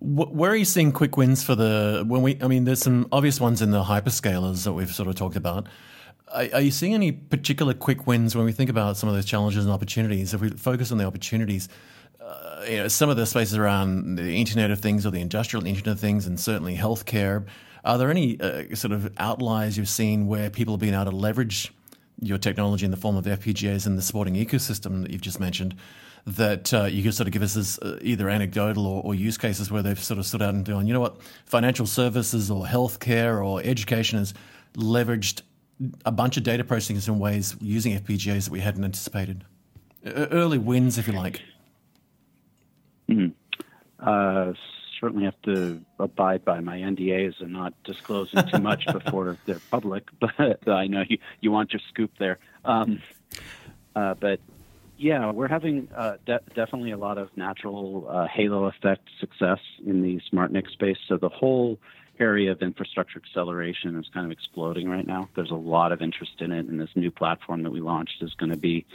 where are you seeing quick wins for the when we? I mean, there's some obvious ones in the hyperscalers that we've sort of talked about. Are, are you seeing any particular quick wins when we think about some of those challenges and opportunities? If we focus on the opportunities, uh, you know, some of the spaces around the Internet of Things or the industrial Internet of Things, and certainly healthcare. Are there any uh, sort of outliers you've seen where people have been able to leverage your technology in the form of FPGAs and the supporting ecosystem that you've just mentioned, that uh, you could sort of give us as uh, either anecdotal or, or, use cases where they've sort of stood out and gone, you know what, financial services or healthcare or education has leveraged a bunch of data processing in ways using FPGAs that we hadn't anticipated. Early wins, if you like. Mm-hmm. Uh, certainly have to abide by my NDAs and not disclosing too much before they're public. But I know you, you want your scoop there. Um, uh, but yeah, we're having uh, de- definitely a lot of natural uh, halo effect success in the SmartNIC space. So the whole area of infrastructure acceleration is kind of exploding right now. There's a lot of interest in it, and this new platform that we launched is going to be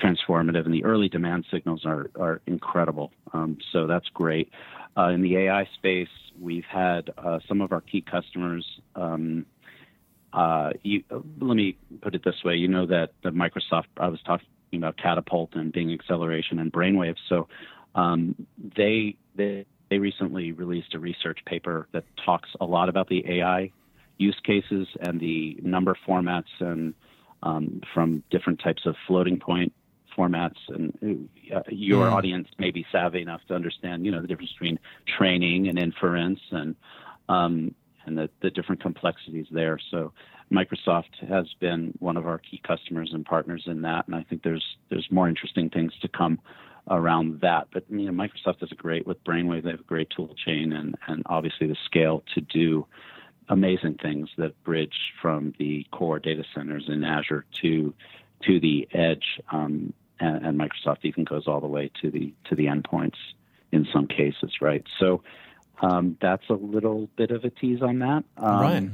transformative, and the early demand signals are are incredible. Um, so that's great. Uh, in the AI space, we've had uh, some of our key customers. Um, uh, you, let me put it this way: you know that the Microsoft. I was talking about Catapult and Bing Acceleration and Brainwave. So um, they they they recently released a research paper that talks a lot about the AI use cases and the number formats and um, from different types of floating point formats. And uh, your mm. audience may be savvy enough to understand, you know, the difference between training and inference and um, and the, the different complexities there. So Microsoft has been one of our key customers and partners in that, and I think there's there's more interesting things to come around that. But you know, Microsoft is great with Brainwave. They have a great tool chain and and obviously the scale to do amazing things that bridge from the core data centers in Azure to to the edge. Um, and, and, Microsoft even goes all the way to the to the endpoints in some cases, right? So um, that's a little bit of a tease on that. Um, right.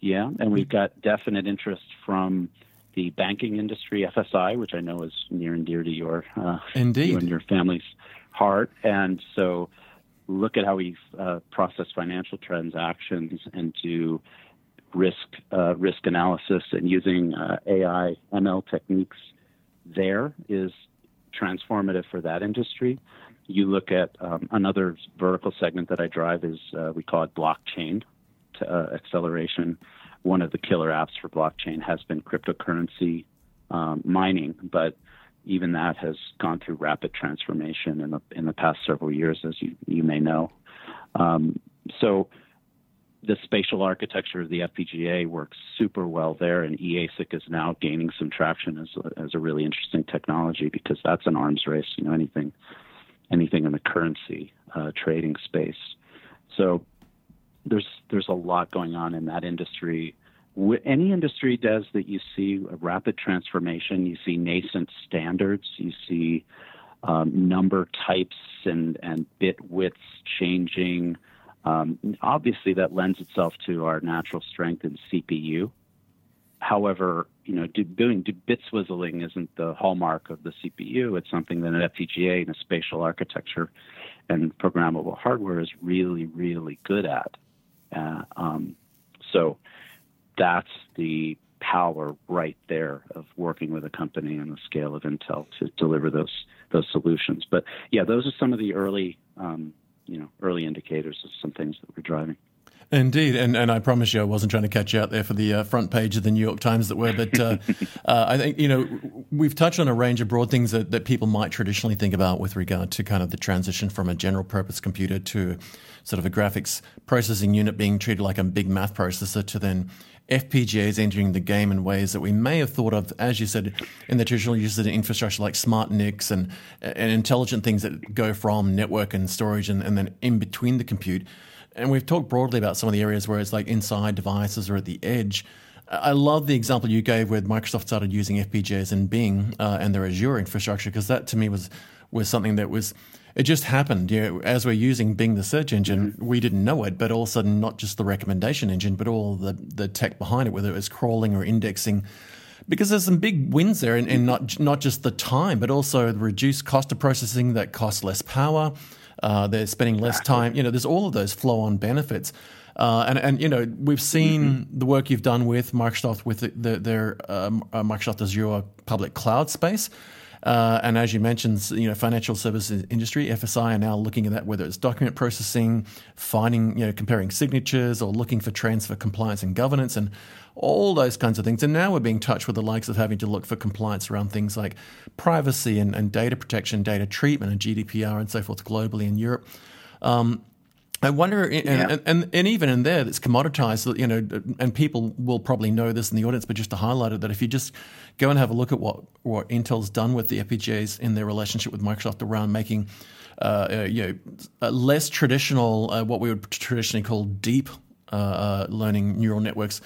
Yeah, and we've got definite interest from the banking industry, FSI, which I know is near and dear to your uh, Indeed. you and your family's heart. And so, look at how we uh, process financial transactions and do risk uh, risk analysis and using uh, AI ML techniques. There is transformative for that industry. You look at um, another vertical segment that I drive is uh, we call it blockchain uh, acceleration one of the killer apps for blockchain has been cryptocurrency um, mining, but even that has gone through rapid transformation in the in the past several years, as you you may know. Um, so the spatial architecture of the FPGA works super well there, and eASIC is now gaining some traction as a, as a really interesting technology because that's an arms race. You know, anything anything in the currency uh, trading space. So there's there's a lot going on in that industry. Any industry does that, you see a rapid transformation. You see nascent standards. You see um, number types and and bit widths changing. Um, obviously, that lends itself to our natural strength in CPU. However, you know, doing bit swizzling isn't the hallmark of the CPU. It's something that an FPGA and a spatial architecture and programmable hardware is really, really good at. Uh, um, so that's the power right there of working with a company on the scale of Intel to deliver those those solutions. But yeah, those are some of the early um, you know early indicators of some things that we're driving. Indeed, and and I promise you, I wasn't trying to catch you out there for the uh, front page of the New York Times that were, but uh, uh, I think you know we've touched on a range of broad things that, that people might traditionally think about with regard to kind of the transition from a general purpose computer to sort of a graphics processing unit being treated like a big math processor to then FPGAs entering the game in ways that we may have thought of, as you said, in the traditional use of infrastructure like smart NICs and, and intelligent things that go from network and storage and, and then in between the compute and we've talked broadly about some of the areas where it's like inside devices or at the edge. I love the example you gave where Microsoft started using FPGAs in Bing uh, and their Azure infrastructure because that to me was was something that was it just happened. You know, as we're using Bing, the search engine, mm-hmm. we didn't know it, but all of a sudden, not just the recommendation engine, but all the the tech behind it, whether it was crawling or indexing. Because there's some big wins there, and, not not just the time, but also the reduced cost of processing that costs less power. Uh, they're spending less time. You know, there's all of those flow-on benefits. Uh, and, and you know we've seen mm-hmm. the work you've done with Microsoft with the, the, their um, uh, Microsoft Azure public cloud space, Uh, and as you mentioned, you know, financial services industry, FSI are now looking at that, whether it's document processing, finding, you know, comparing signatures or looking for trends for compliance and governance and all those kinds of things. And now we're being touched with the likes of having to look for compliance around things like privacy and, and data protection, data treatment and GDPR and so forth globally in Europe. Um, I wonder, and, yeah. and, and, and, even in there, it's commoditized, you know, and people will probably know this in the audience, but just to highlight it, that if you just go and have a look at what, what Intel's done with the FPGAs in their relationship with Microsoft around making, uh, uh, you know, less traditional, uh, what we would traditionally call deep uh, uh, learning neural networks,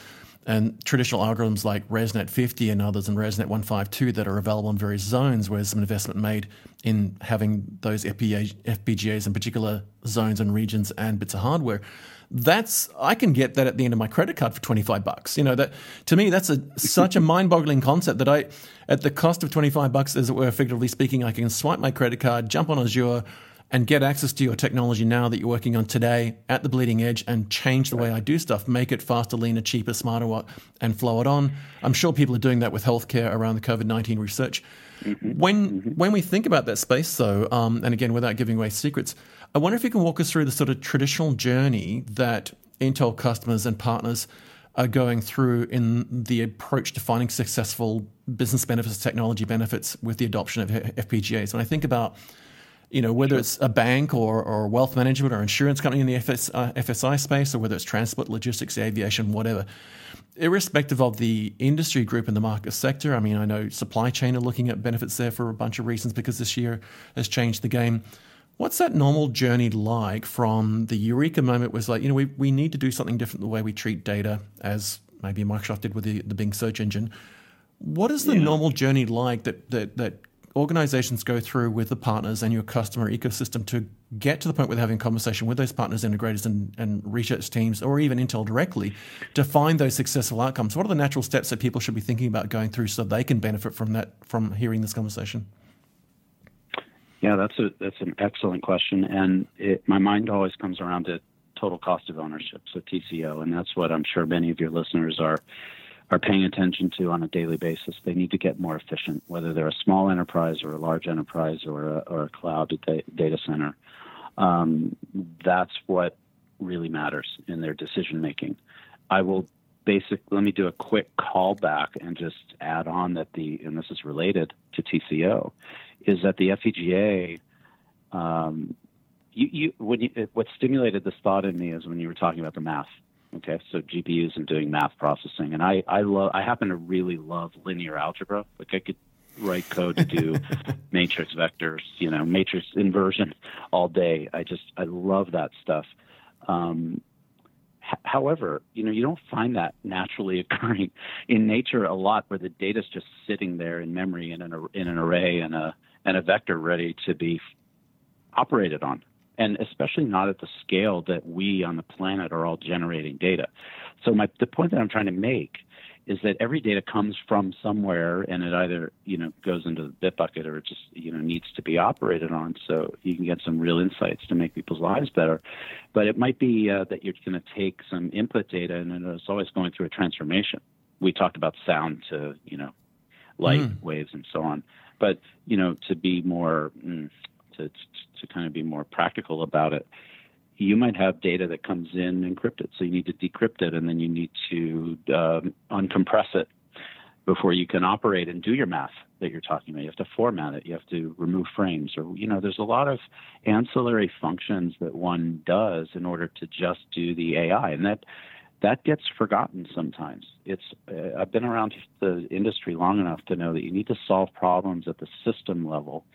and traditional algorithms like ResNet 50 and others and ResNet 152 that are available in various zones, where some investment made in having those FPGA, FPGAs in particular zones and regions and bits of hardware. That's I can get that at the end of my credit card for 25 bucks. You know that to me that's a such a mind-boggling concept that I at the cost of 25 bucks as it were figuratively speaking I can swipe my credit card, jump on Azure and get access to your technology now that you're working on today at the bleeding edge and change the way I do stuff, make it faster, leaner, cheaper, smarter, and flow it on. I'm sure people are doing that with healthcare around the COVID 19 research. Mm-hmm. When mm-hmm. when we think about that space, though, um, and again, without giving away secrets, I wonder if you can walk us through the sort of traditional journey that Intel customers and partners are going through in the approach to finding successful business benefits, technology benefits with the adoption of FPGAs. When I think about you know, whether sure. it's a bank or, or wealth management or insurance company in the FS, uh, FSI space, or whether it's transport, logistics, aviation, whatever. Irrespective of the industry group in the market sector, I mean, I know supply chain are looking at benefits there for a bunch of reasons because this year has changed the game. What's that normal journey like from the eureka moment was like, you know, we, we need to do something different the way we treat data, as maybe Microsoft did with the, the Bing search engine. What is the yeah. normal journey like that, that, that organizations go through with the partners and your customer ecosystem to get to the point where they're having conversation with those partners, integrators, and, and research teams, or even Intel directly to find those successful outcomes? What are the natural steps that people should be thinking about going through so they can benefit from that from hearing this conversation? Yeah, that's a that's an excellent question, and it, my mind always comes around to total cost of ownership, so TCO, and that's what I'm sure many of your listeners are are paying attention to on a daily basis. They need to get more efficient, whether they're a small enterprise or a large enterprise or a, or a cloud data center. Um, that's what really matters in their decision making. I will basic. Let me do a quick callback and just add on that the and this is related to TCO, is that the FPGA. Um, you, you, when you, what stimulated this thought in me is when you were talking about the math Okay, so GPUs and doing math processing, and I I love I happen to really love linear algebra. Like I could write code to do matrix vectors, you know, matrix inversion all day. I just I love that stuff. Um, h- however, you know, you don't find that naturally occurring in nature a lot, where the data's just sitting there in memory in an in an array and a and a vector ready to be operated on and especially not at the scale that we on the planet are all generating data. So my the point that I'm trying to make is that every data comes from somewhere and it either you know goes into the bit bucket or it just you know needs to be operated on so you can get some real insights to make people's lives better but it might be uh, that you're going to take some input data and it's always going through a transformation we talked about sound to you know light mm. waves and so on but you know to be more mm, to, to kind of be more practical about it, you might have data that comes in encrypted. So you need to decrypt it and then you need to um, uncompress it before you can operate and do your math that you're talking about. You have to format it. You have to remove frames, or you know, there's a lot of ancillary functions that one does in order to just do the AI, and that that gets forgotten sometimes. It's uh, I've been around the industry long enough to know that you need to solve problems at the system level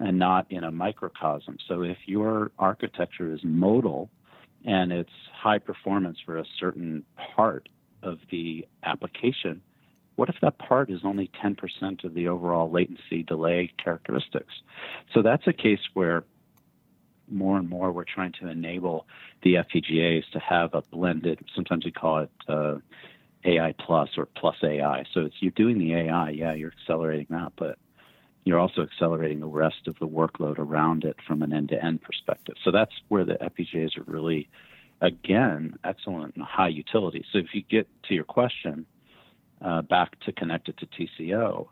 and not in a microcosm. So if your architecture is modal and it's high performance for a certain part of the application, what if that part is only 10% of the overall latency delay characteristics? So that's a case where more and more we're trying to enable the FPGAs to have a blended, sometimes we call it uh, AI plus or plus AI. So it's you're doing the AI, yeah, you're accelerating that, but you're also accelerating the rest of the workload around it from an end-to-end perspective. So that's where the FPGAs are really, again, excellent and high utility. So if you get to your question, uh, back to connect it to TCO,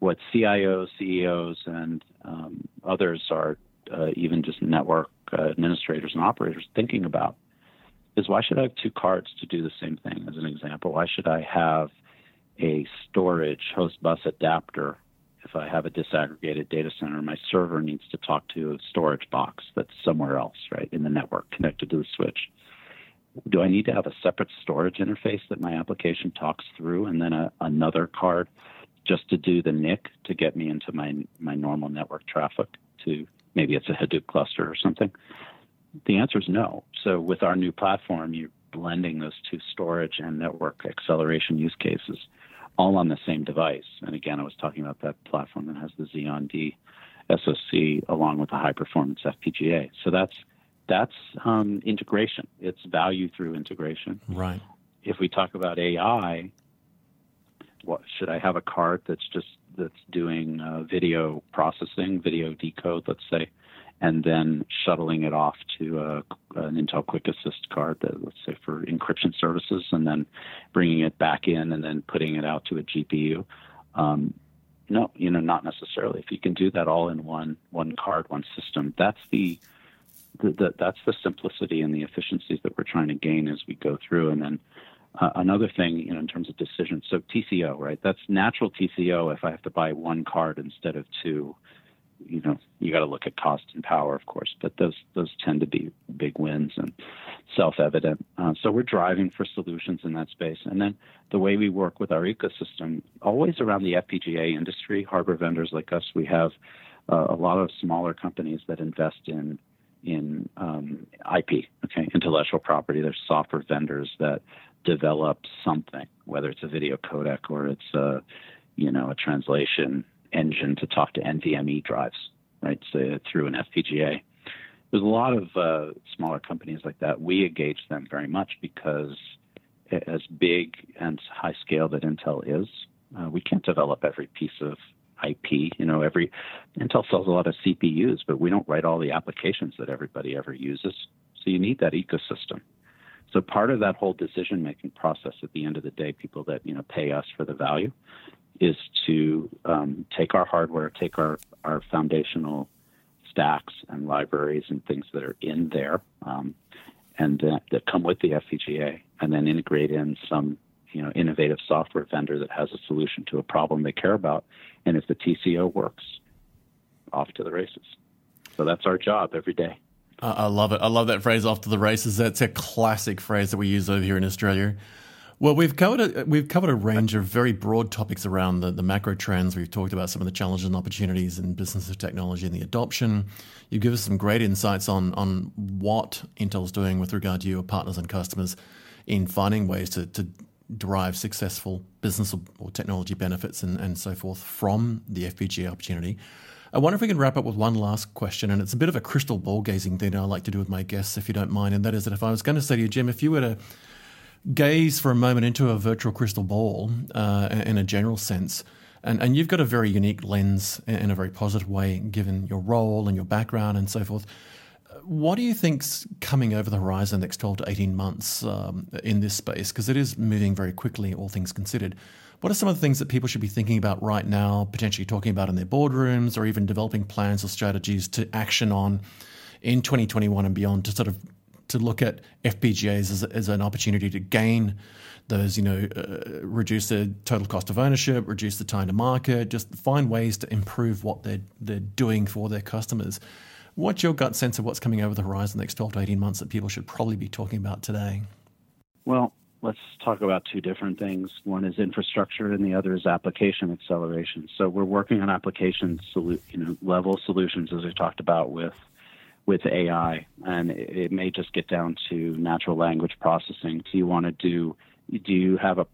what CIOs, CEOs, and um, others are, uh, even just network uh, administrators and operators, thinking about is why should I have two cards to do the same thing? As an example, why should I have a storage host bus adapter if I have a disaggregated data center? My server needs to talk to a storage box that's somewhere else, right, in the network connected to the switch. Do I need to have a separate storage interface that my application talks through and then a, another card just to do the NIC to get me into my my normal network traffic to maybe it's a Hadoop cluster or something? The answer is no. So with our new platform, you're blending those two storage and network acceleration use cases all on the same device. And again, I was talking about that platform that has the Xeon D SoC along with the high performance FPGA. So that's that's um, integration. It's value through integration. Right. If we talk about AI, what should I have a card that's just that's doing uh, video processing, video decode, let's say, and then shuttling it off to a, an Intel Quick Assist card that let's say for encryption services, and then bringing it back in and then putting it out to a GPU. Um, no, you know, not necessarily. If you can do that all in one one card, one system, that's the, the, the that's the simplicity and the efficiencies that we're trying to gain as we go through, and then uh, another thing, you know, in terms of decisions, so TCO, right? That's natural TCO if I have to buy one card instead of two. You know, you got to look at cost and power, of course, but those those tend to be big wins and self-evident. Uh, so we're driving for solutions in that space, and then the way we work with our ecosystem, always around the FPGA industry, hardware vendors like us, we have uh, a lot of smaller companies that invest in in um, IP, okay, intellectual property. There's software vendors that develop something, whether it's a video codec or it's a, you know, a translation engine to talk to NVMe drives, right? So through an FPGA. There's a lot of uh, smaller companies like that. We engage them very much because, as big and high scale that Intel is, uh, we can't develop every piece of IP. You know, every Intel sells a lot of CPUs, but we don't write all the applications that everybody ever uses. So you need that ecosystem. So part of that whole decision making process at the end of the day, people that you know pay us for the value, is to um, take our hardware, take our our foundational stacks and libraries and things that are in there, um, and uh, that come with the FPGA, and then integrate in some you know innovative software vendor that has a solution to a problem they care about, and if the TCO works, off to the races. So that's our job every day. I love it. I love that phrase "off to the races." That's a classic phrase that we use over here in Australia. Well, we've covered a, we've covered a range of very broad topics around the, the macro trends. We've talked about some of the challenges and opportunities in business of technology and the adoption. You give us some great insights on on what Intel's doing with regard to your partners and customers in finding ways to, to derive successful business or, technology benefits and, and so forth from the FPGA opportunity. I wonder if we can wrap up with one last question, and it's a bit of a crystal ball gazing thing I like to do with my guests, if you don't mind. And that is that if I was going to say to you, Jim, if you were to gaze for a moment into a virtual crystal ball uh, in a general sense, and, and you've got a very unique lens in a very positive way, given your role and your background and so forth. What do you think's coming over the horizon the next 12 to 18 months um, in this space? Because it is moving very quickly, all things considered. What are some of the things that people should be thinking about right now, potentially talking about in their boardrooms, or even developing plans or strategies to action on in 2021 and beyond to sort of to look at FPGAs as, as an opportunity to gain those, you know, uh, reduce the total cost of ownership, reduce the time to market, just find ways to improve what they're they're doing for their customers. What's your gut sense of what's coming over the horizon the next 12 to 18 months that people should probably be talking about today? Well, let's talk about two different things. One is infrastructure, and the other is application acceleration. So we're working on application solu- you know, level solutions, as we talked about with with AI, and it, it may just get down to natural language processing. Do you want to do? Do you have a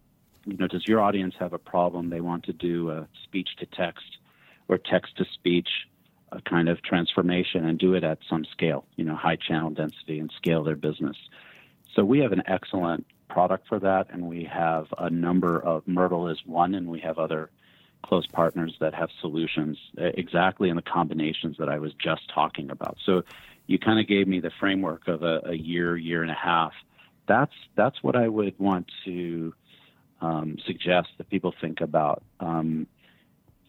you know, does your audience have a problem? They want to do a speech to text or text to speech a kind of transformation and do it at some scale, you know, high channel density and scale their business. So we have an excellent product for that, and we have a number of Myrtle is one, and we have other close partners that have solutions exactly in the combinations that I was just talking about. So you kind of gave me the framework of a, a, year, year and a half. That's that's what I would want to um, suggest that people think about. Um,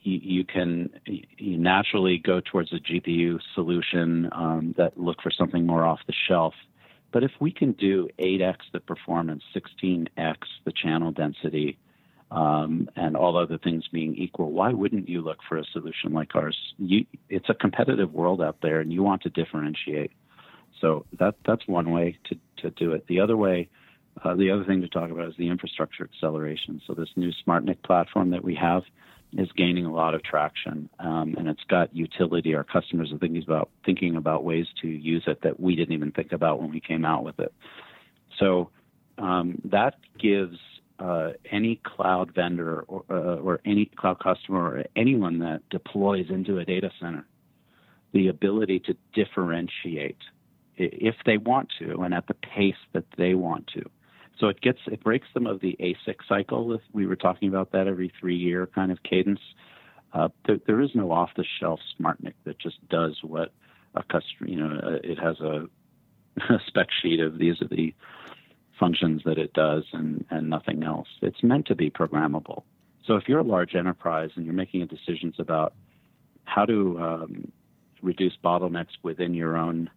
you, you can you naturally go towards a GPU solution um, that look for something more off the shelf. But if we can do 8x the performance, 16x the channel density, um, and all other things being equal, why wouldn't you look for a solution like ours? You, it's a competitive world out there, and you want to differentiate. So that that's one way to, to do it. The other way, uh, the other thing to talk about is the infrastructure acceleration. So this new SmartNIC platform that we have is gaining a lot of traction, um, and it's got utility. Our customers are thinking about thinking about ways to use it that we didn't even think about when we came out with it. So um, that gives uh, any cloud vendor or, uh, or any cloud customer or anyone that deploys into a data center the ability to differentiate if they want to and at the pace that they want to. So it gets it breaks some of the ASIC cycle. We were talking about that every three year kind of cadence, uh, there, there is no off the shelf SmartNIC that just does what a customer. You know, uh, it has a, a spec sheet of these are the functions that it does and and nothing else. It's meant to be programmable. So if you're a large enterprise and you're making decisions about how to um, reduce bottlenecks within your own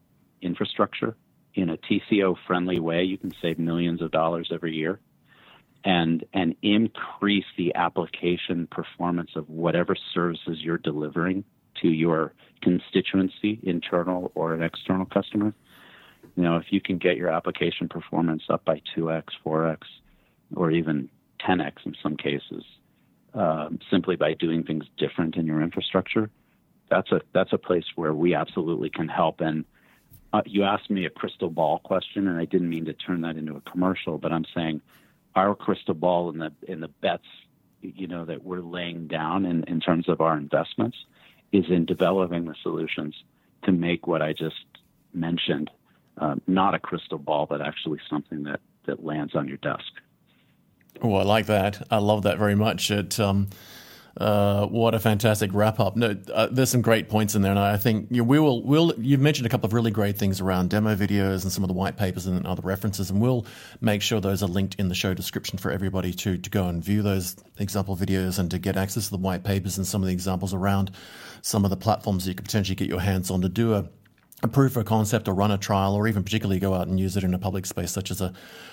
infrastructure in a TCO friendly way, you can save millions of dollars every year and and increase the application performance of whatever services you're delivering to your constituency, internal or an external customer. You know, if you can get your application performance up by 2x, 4x, or even 10x in some cases, um, simply by doing things different in your infrastructure, that's a that's a place where we absolutely can help. And uh, you asked me a crystal ball question, and I didn't mean to turn that into a commercial, but I'm saying our crystal ball and the in the bets, you know, that we're laying down in, in terms of our investments is in developing the solutions to make what I just mentioned um, not a crystal ball, but actually something that that lands on your desk. Oh, I like that. I love that very much. It um, uh, what a fantastic wrap up! No, uh, there's some great points in there, and I think you know, we will. We'll. You've mentioned a couple of really great things around demo videos and some of the white papers and other references, and we'll make sure those are linked in the show description for everybody to to go and view those example videos and to get access to the white papers and some of the examples around some of the platforms that you could potentially get your hands on to do a a proof of concept or run a trial or even particularly go out and use it in a public space such as a,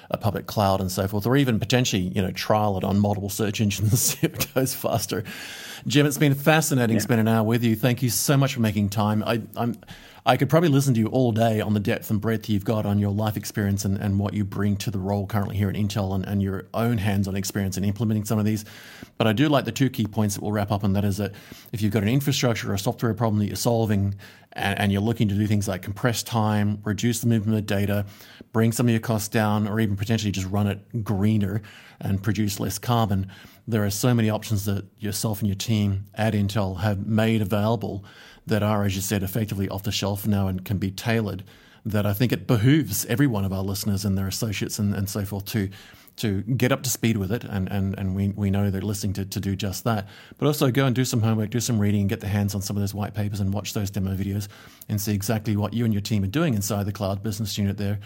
a public cloud and so forth or even potentially you know trial it on multiple search engines see if it goes faster. Jim it's been fascinating yeah. spending an hour with you. Thank you so much for making time. I, i'm I could probably listen to you all day on the depth and breadth you've got on your life experience and, and what you bring to the role currently here at Intel and, and your own hands on experience in implementing some of these. But I do like the two key points that we'll wrap up, and that is that if you've got an infrastructure or a software problem that you're solving and, and you're looking to do things like compress time, reduce the movement of data, bring some of your costs down, or even potentially just run it greener and produce less carbon, there are so many options that yourself and your team at Intel have made available that are, as you said, effectively off the shelf now and can be tailored, that I think it behooves every one of our listeners and their associates and, and so forth to to get up to speed with it, and, and, and we, we know they're listening to, to do just that. But also go and do some homework, do some reading, get their hands on some of those white papers and watch those demo videos and see exactly what you and your team are doing inside the cloud business unit there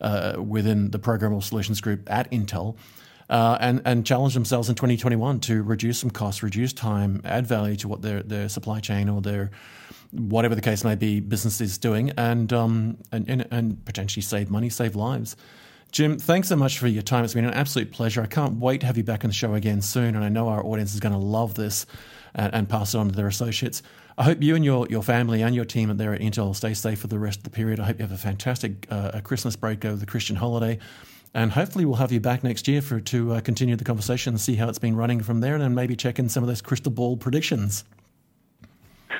uh, within the Programmable Solutions Group at Intel. Uh, and and challenge themselves in 2021 to reduce some costs, reduce time, add value to what their their supply chain or their whatever the case may be, business is doing, and, um, and, and, and potentially save money, save lives. Jim, thanks so much for your time. It's been an absolute pleasure. I can't wait to have you back on the show again soon, and I know our audience is going to love this and, and pass it on to their associates. I hope you and your, your family and your team there at Intel stay safe for the rest of the period. I hope you have a fantastic uh, Christmas break over the Christian holiday. And hopefully, we'll have you back next year for to uh, continue the conversation and see how it's been running from there, and then maybe check in some of those crystal ball predictions.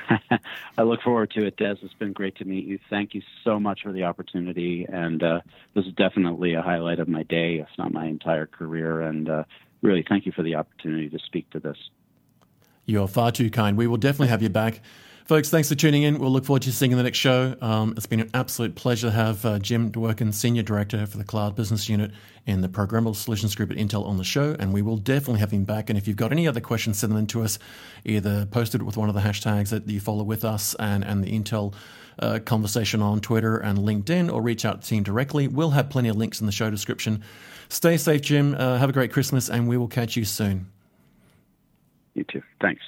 I look forward to it, Dez. It's been great to meet you. Thank you so much for the opportunity. And uh, this is definitely a highlight of my day, if not my entire career. And uh, really, thank you for the opportunity to speak to this. You're far too kind. We will definitely have you back. Folks, thanks for tuning in. We'll look forward to seeing you in the next show. Um, it's been an absolute pleasure to have uh, Jim Dworkin, Senior Director for the Cloud Business Unit in the Programmable Solutions Group at Intel on the show, and we will definitely have him back. And if you've got any other questions, send them in to us. Either post it with one of the hashtags that you follow with us and, and the Intel uh, conversation on Twitter and LinkedIn, or reach out to team directly. We'll have plenty of links in the show description. Stay safe, Jim. Uh, have a great Christmas, and we will catch you soon. You too. Thanks.